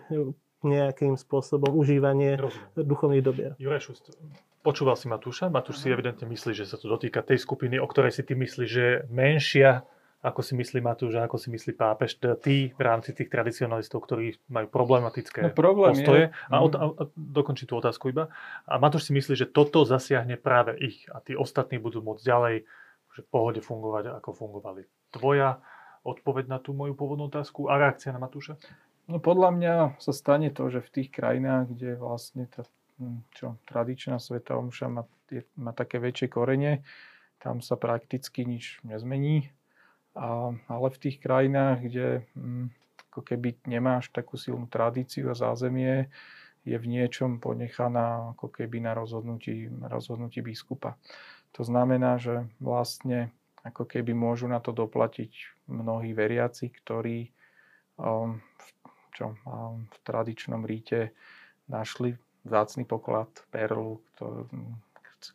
nejakým spôsobom užívanie Rozumiem. duchovných dobier. Juraj Šust, Počúval si Matúša? Matúš si evidentne myslí, že sa to dotýka tej skupiny, o ktorej si ty myslíš, že je menšia, ako si myslí Matúš a ako si myslí pápež, teda tí v rámci tých tradicionalistov, ktorí majú problematické no, problém postoje. Je. A, od, a, a dokončí tú otázku iba. A Matúš si myslí, že toto zasiahne práve ich a tí ostatní budú môcť ďalej že v pohode fungovať, ako fungovali. Tvoja odpoveď na tú moju pôvodnú otázku a reakcia na Matúša? No podľa mňa sa stane to, že v tých krajinách, kde vlastne tá čo tradičná sveta omša má, je, má také väčšie korene, tam sa prakticky nič nezmení. A, ale v tých krajinách, kde hm, ako keby nemáš takú silnú tradíciu a zázemie, je v niečom ponechaná ako keby na rozhodnutí, rozhodnutí biskupa. To znamená, že vlastne ako keby môžu na to doplatiť mnohí veriaci, ktorí um, v, čo, um, v tradičnom ríte našli vzácný poklad, perlu,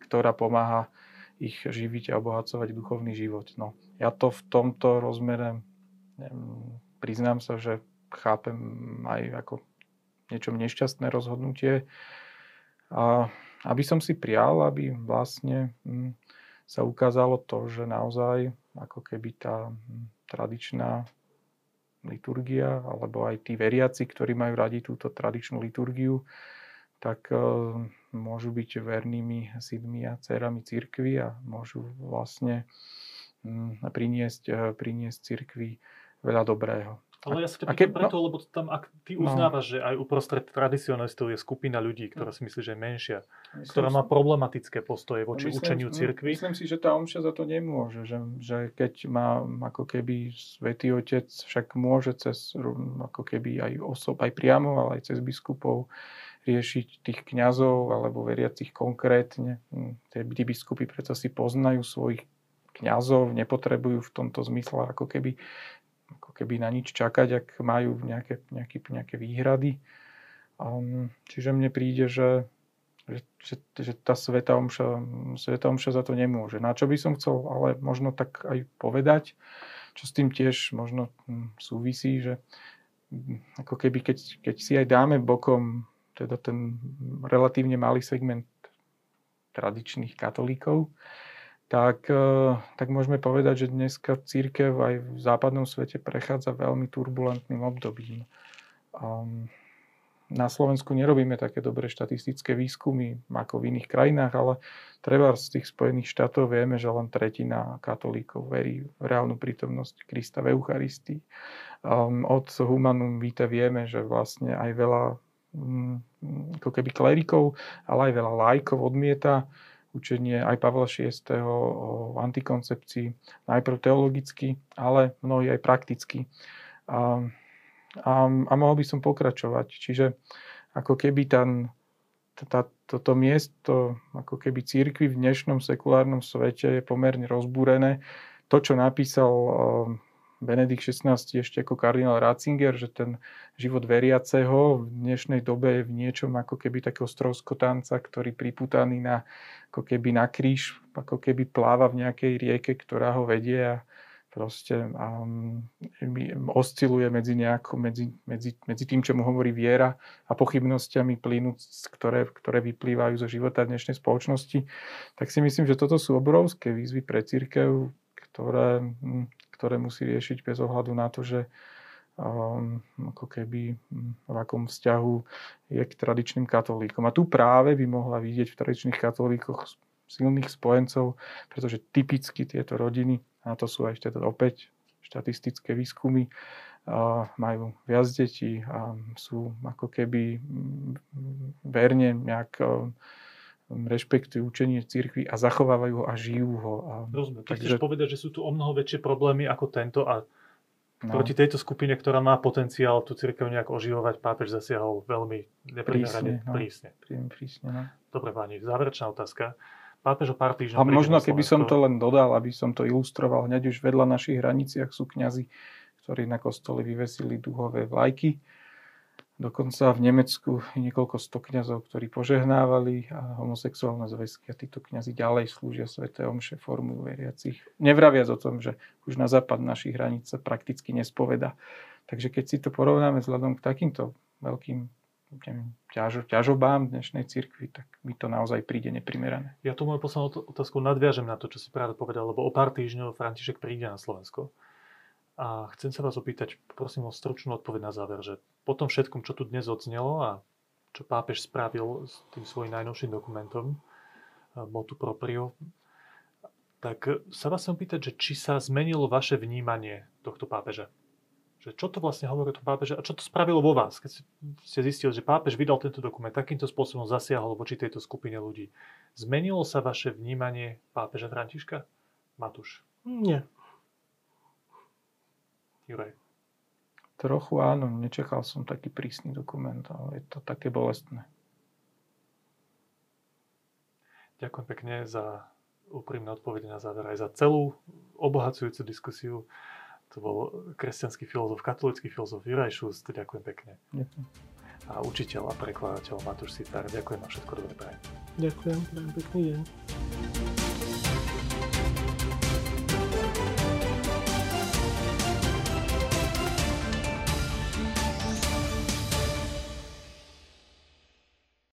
ktorá pomáha ich živiť a obohacovať duchovný život. No, ja to v tomto rozmere neviem, priznám sa, že chápem aj ako niečo nešťastné rozhodnutie. A aby som si prial, aby vlastne hm, sa ukázalo to, že naozaj ako keby tá hm, tradičná liturgia, alebo aj tí veriaci, ktorí majú radi túto tradičnú liturgiu, tak e, môžu byť vernými synmi a dcerami cirkvi a môžu vlastne mm, priniesť, e, priniesť cirkvi veľa dobrého. Ale ja sa ťa pýtam preto, no, lebo tam, ak ty no. uznávaš, no, že aj uprostred tradicionalistov je skupina ľudí, ktorá si myslí, že je menšia, myslím ktorá má problematické postoje voči myslím, učeniu cirkvi. Myslím si, že tá omša za to nemôže, že, že keď má ako keby Svetý Otec, však môže cez ako keby aj osob, aj priamo, ale aj cez biskupov riešiť tých kňazov alebo veriacich konkrétne. Hm, tí biskupy predsa si poznajú svojich kňazov, nepotrebujú v tomto zmysle ako keby, ako keby na nič čakať, ak majú nejaké, nejaké, nejaké výhrady. Čiže mne príde, že, že, že, že tá Sveta Omša, Sveta Omša za to nemôže. Na čo by som chcel ale možno tak aj povedať, čo s tým tiež možno hm, súvisí, že hm, ako keby keď, keď si aj dáme bokom teda ten relatívne malý segment tradičných katolíkov, tak, e, tak môžeme povedať, že dneska církev aj v západnom svete prechádza veľmi turbulentným obdobím. Na Slovensku nerobíme také dobré štatistické výskumy ako v iných krajinách, ale treba z tých Spojených štátov vieme, že len tretina katolíkov verí v reálnu prítomnosť Krista v Eucharistii. Od Humanum Vitae vieme, že vlastne aj veľa ako keby klerikov, ale aj veľa lajkov odmieta učenie aj Pavla VI. o antikoncepcii, najprv teologicky, ale mnohí aj prakticky. A, a, a mohol by som pokračovať. Čiže ako keby tá, toto miesto ako keby církvy v dnešnom sekulárnom svete je pomerne rozbúrené. To, čo napísal Benedikt XVI ešte ako kardinál Ratzinger, že ten život veriaceho v dnešnej dobe je v niečom ako keby takého stroskotanca, ktorý priputaný na, ako keby na kríž, ako keby pláva v nejakej rieke, ktorá ho vedie a proste um, osciluje medzi, nejako, medzi, medzi, medzi tým, čo mu hovorí viera a pochybnosťami plínu, ktoré, ktoré vyplývajú zo života dnešnej spoločnosti, tak si myslím, že toto sú obrovské výzvy pre církev, ktoré, hm, ktoré musí riešiť bez ohľadu na to, že um, ako keby hm, v akom vzťahu je k tradičným katolíkom. A tu práve by mohla vidieť v tradičných katolíkoch silných spojencov, pretože typicky tieto rodiny a to sú aj teda opäť štatistické výskumy, majú viac detí a sú ako keby mm, verne nejak rešpektujú učenie cirkvi a zachovávajú ho a žijú ho. A, Rozumiem. Takže... Chceš povedať, že sú tu o mnoho väčšie problémy ako tento a no. proti tejto skupine, ktorá má potenciál tú cirkev nejak oživovať, pápež zasiahol veľmi neprimerane prísne. prísne. prísne no. Dobre, pani, záverečná otázka pápež o pár týždňov. A možno keby som to len dodal, aby som to ilustroval, hneď už vedľa našich hraniciach sú kňazi, ktorí na kostole vyvesili duhové vlajky. Dokonca v Nemecku je niekoľko sto kňazov, ktorí požehnávali a homosexuálne zväzky a títo kňazi ďalej slúžia sveté omše formu veriacich. Nevraviac o tom, že už na západ našich hraníc sa prakticky nespoveda. Takže keď si to porovnáme vzhľadom k takýmto veľkým ťažo, ťažobám dnešnej cirkvi, tak mi to naozaj príde neprimerané. Ja tu moju poslednú otázku nadviažem na to, čo si práve povedal, lebo o pár týždňov František príde na Slovensko. A chcem sa vás opýtať, prosím o stručnú odpoveď na záver, že po tom všetkom, čo tu dnes odznelo a čo pápež spravil s tým svojím najnovším dokumentom, Motu Proprio, tak sa vás chcem pýtať, že či sa zmenilo vaše vnímanie tohto pápeža? že čo to vlastne hovorí o tom pápeže a čo to spravilo vo vás, keď ste zistili, že pápež vydal tento dokument, takýmto spôsobom zasiahol voči tejto skupine ľudí. Zmenilo sa vaše vnímanie pápeža Františka? Matúš? Nie. Juraj? Trochu áno, nečakal som taký prísny dokument, ale je to také bolestné. Ďakujem pekne za úprimné odpovede na záver aj za celú obohacujúcu diskusiu. To bol kresťanský filozof, katolický filozof Juraj Šust. Ďakujem pekne. Ďakujem. A učiteľ a prekladateľ Matúš Sitár. Ďakujem a všetko dobré prajem. Ďakujem, prajem pekný deň.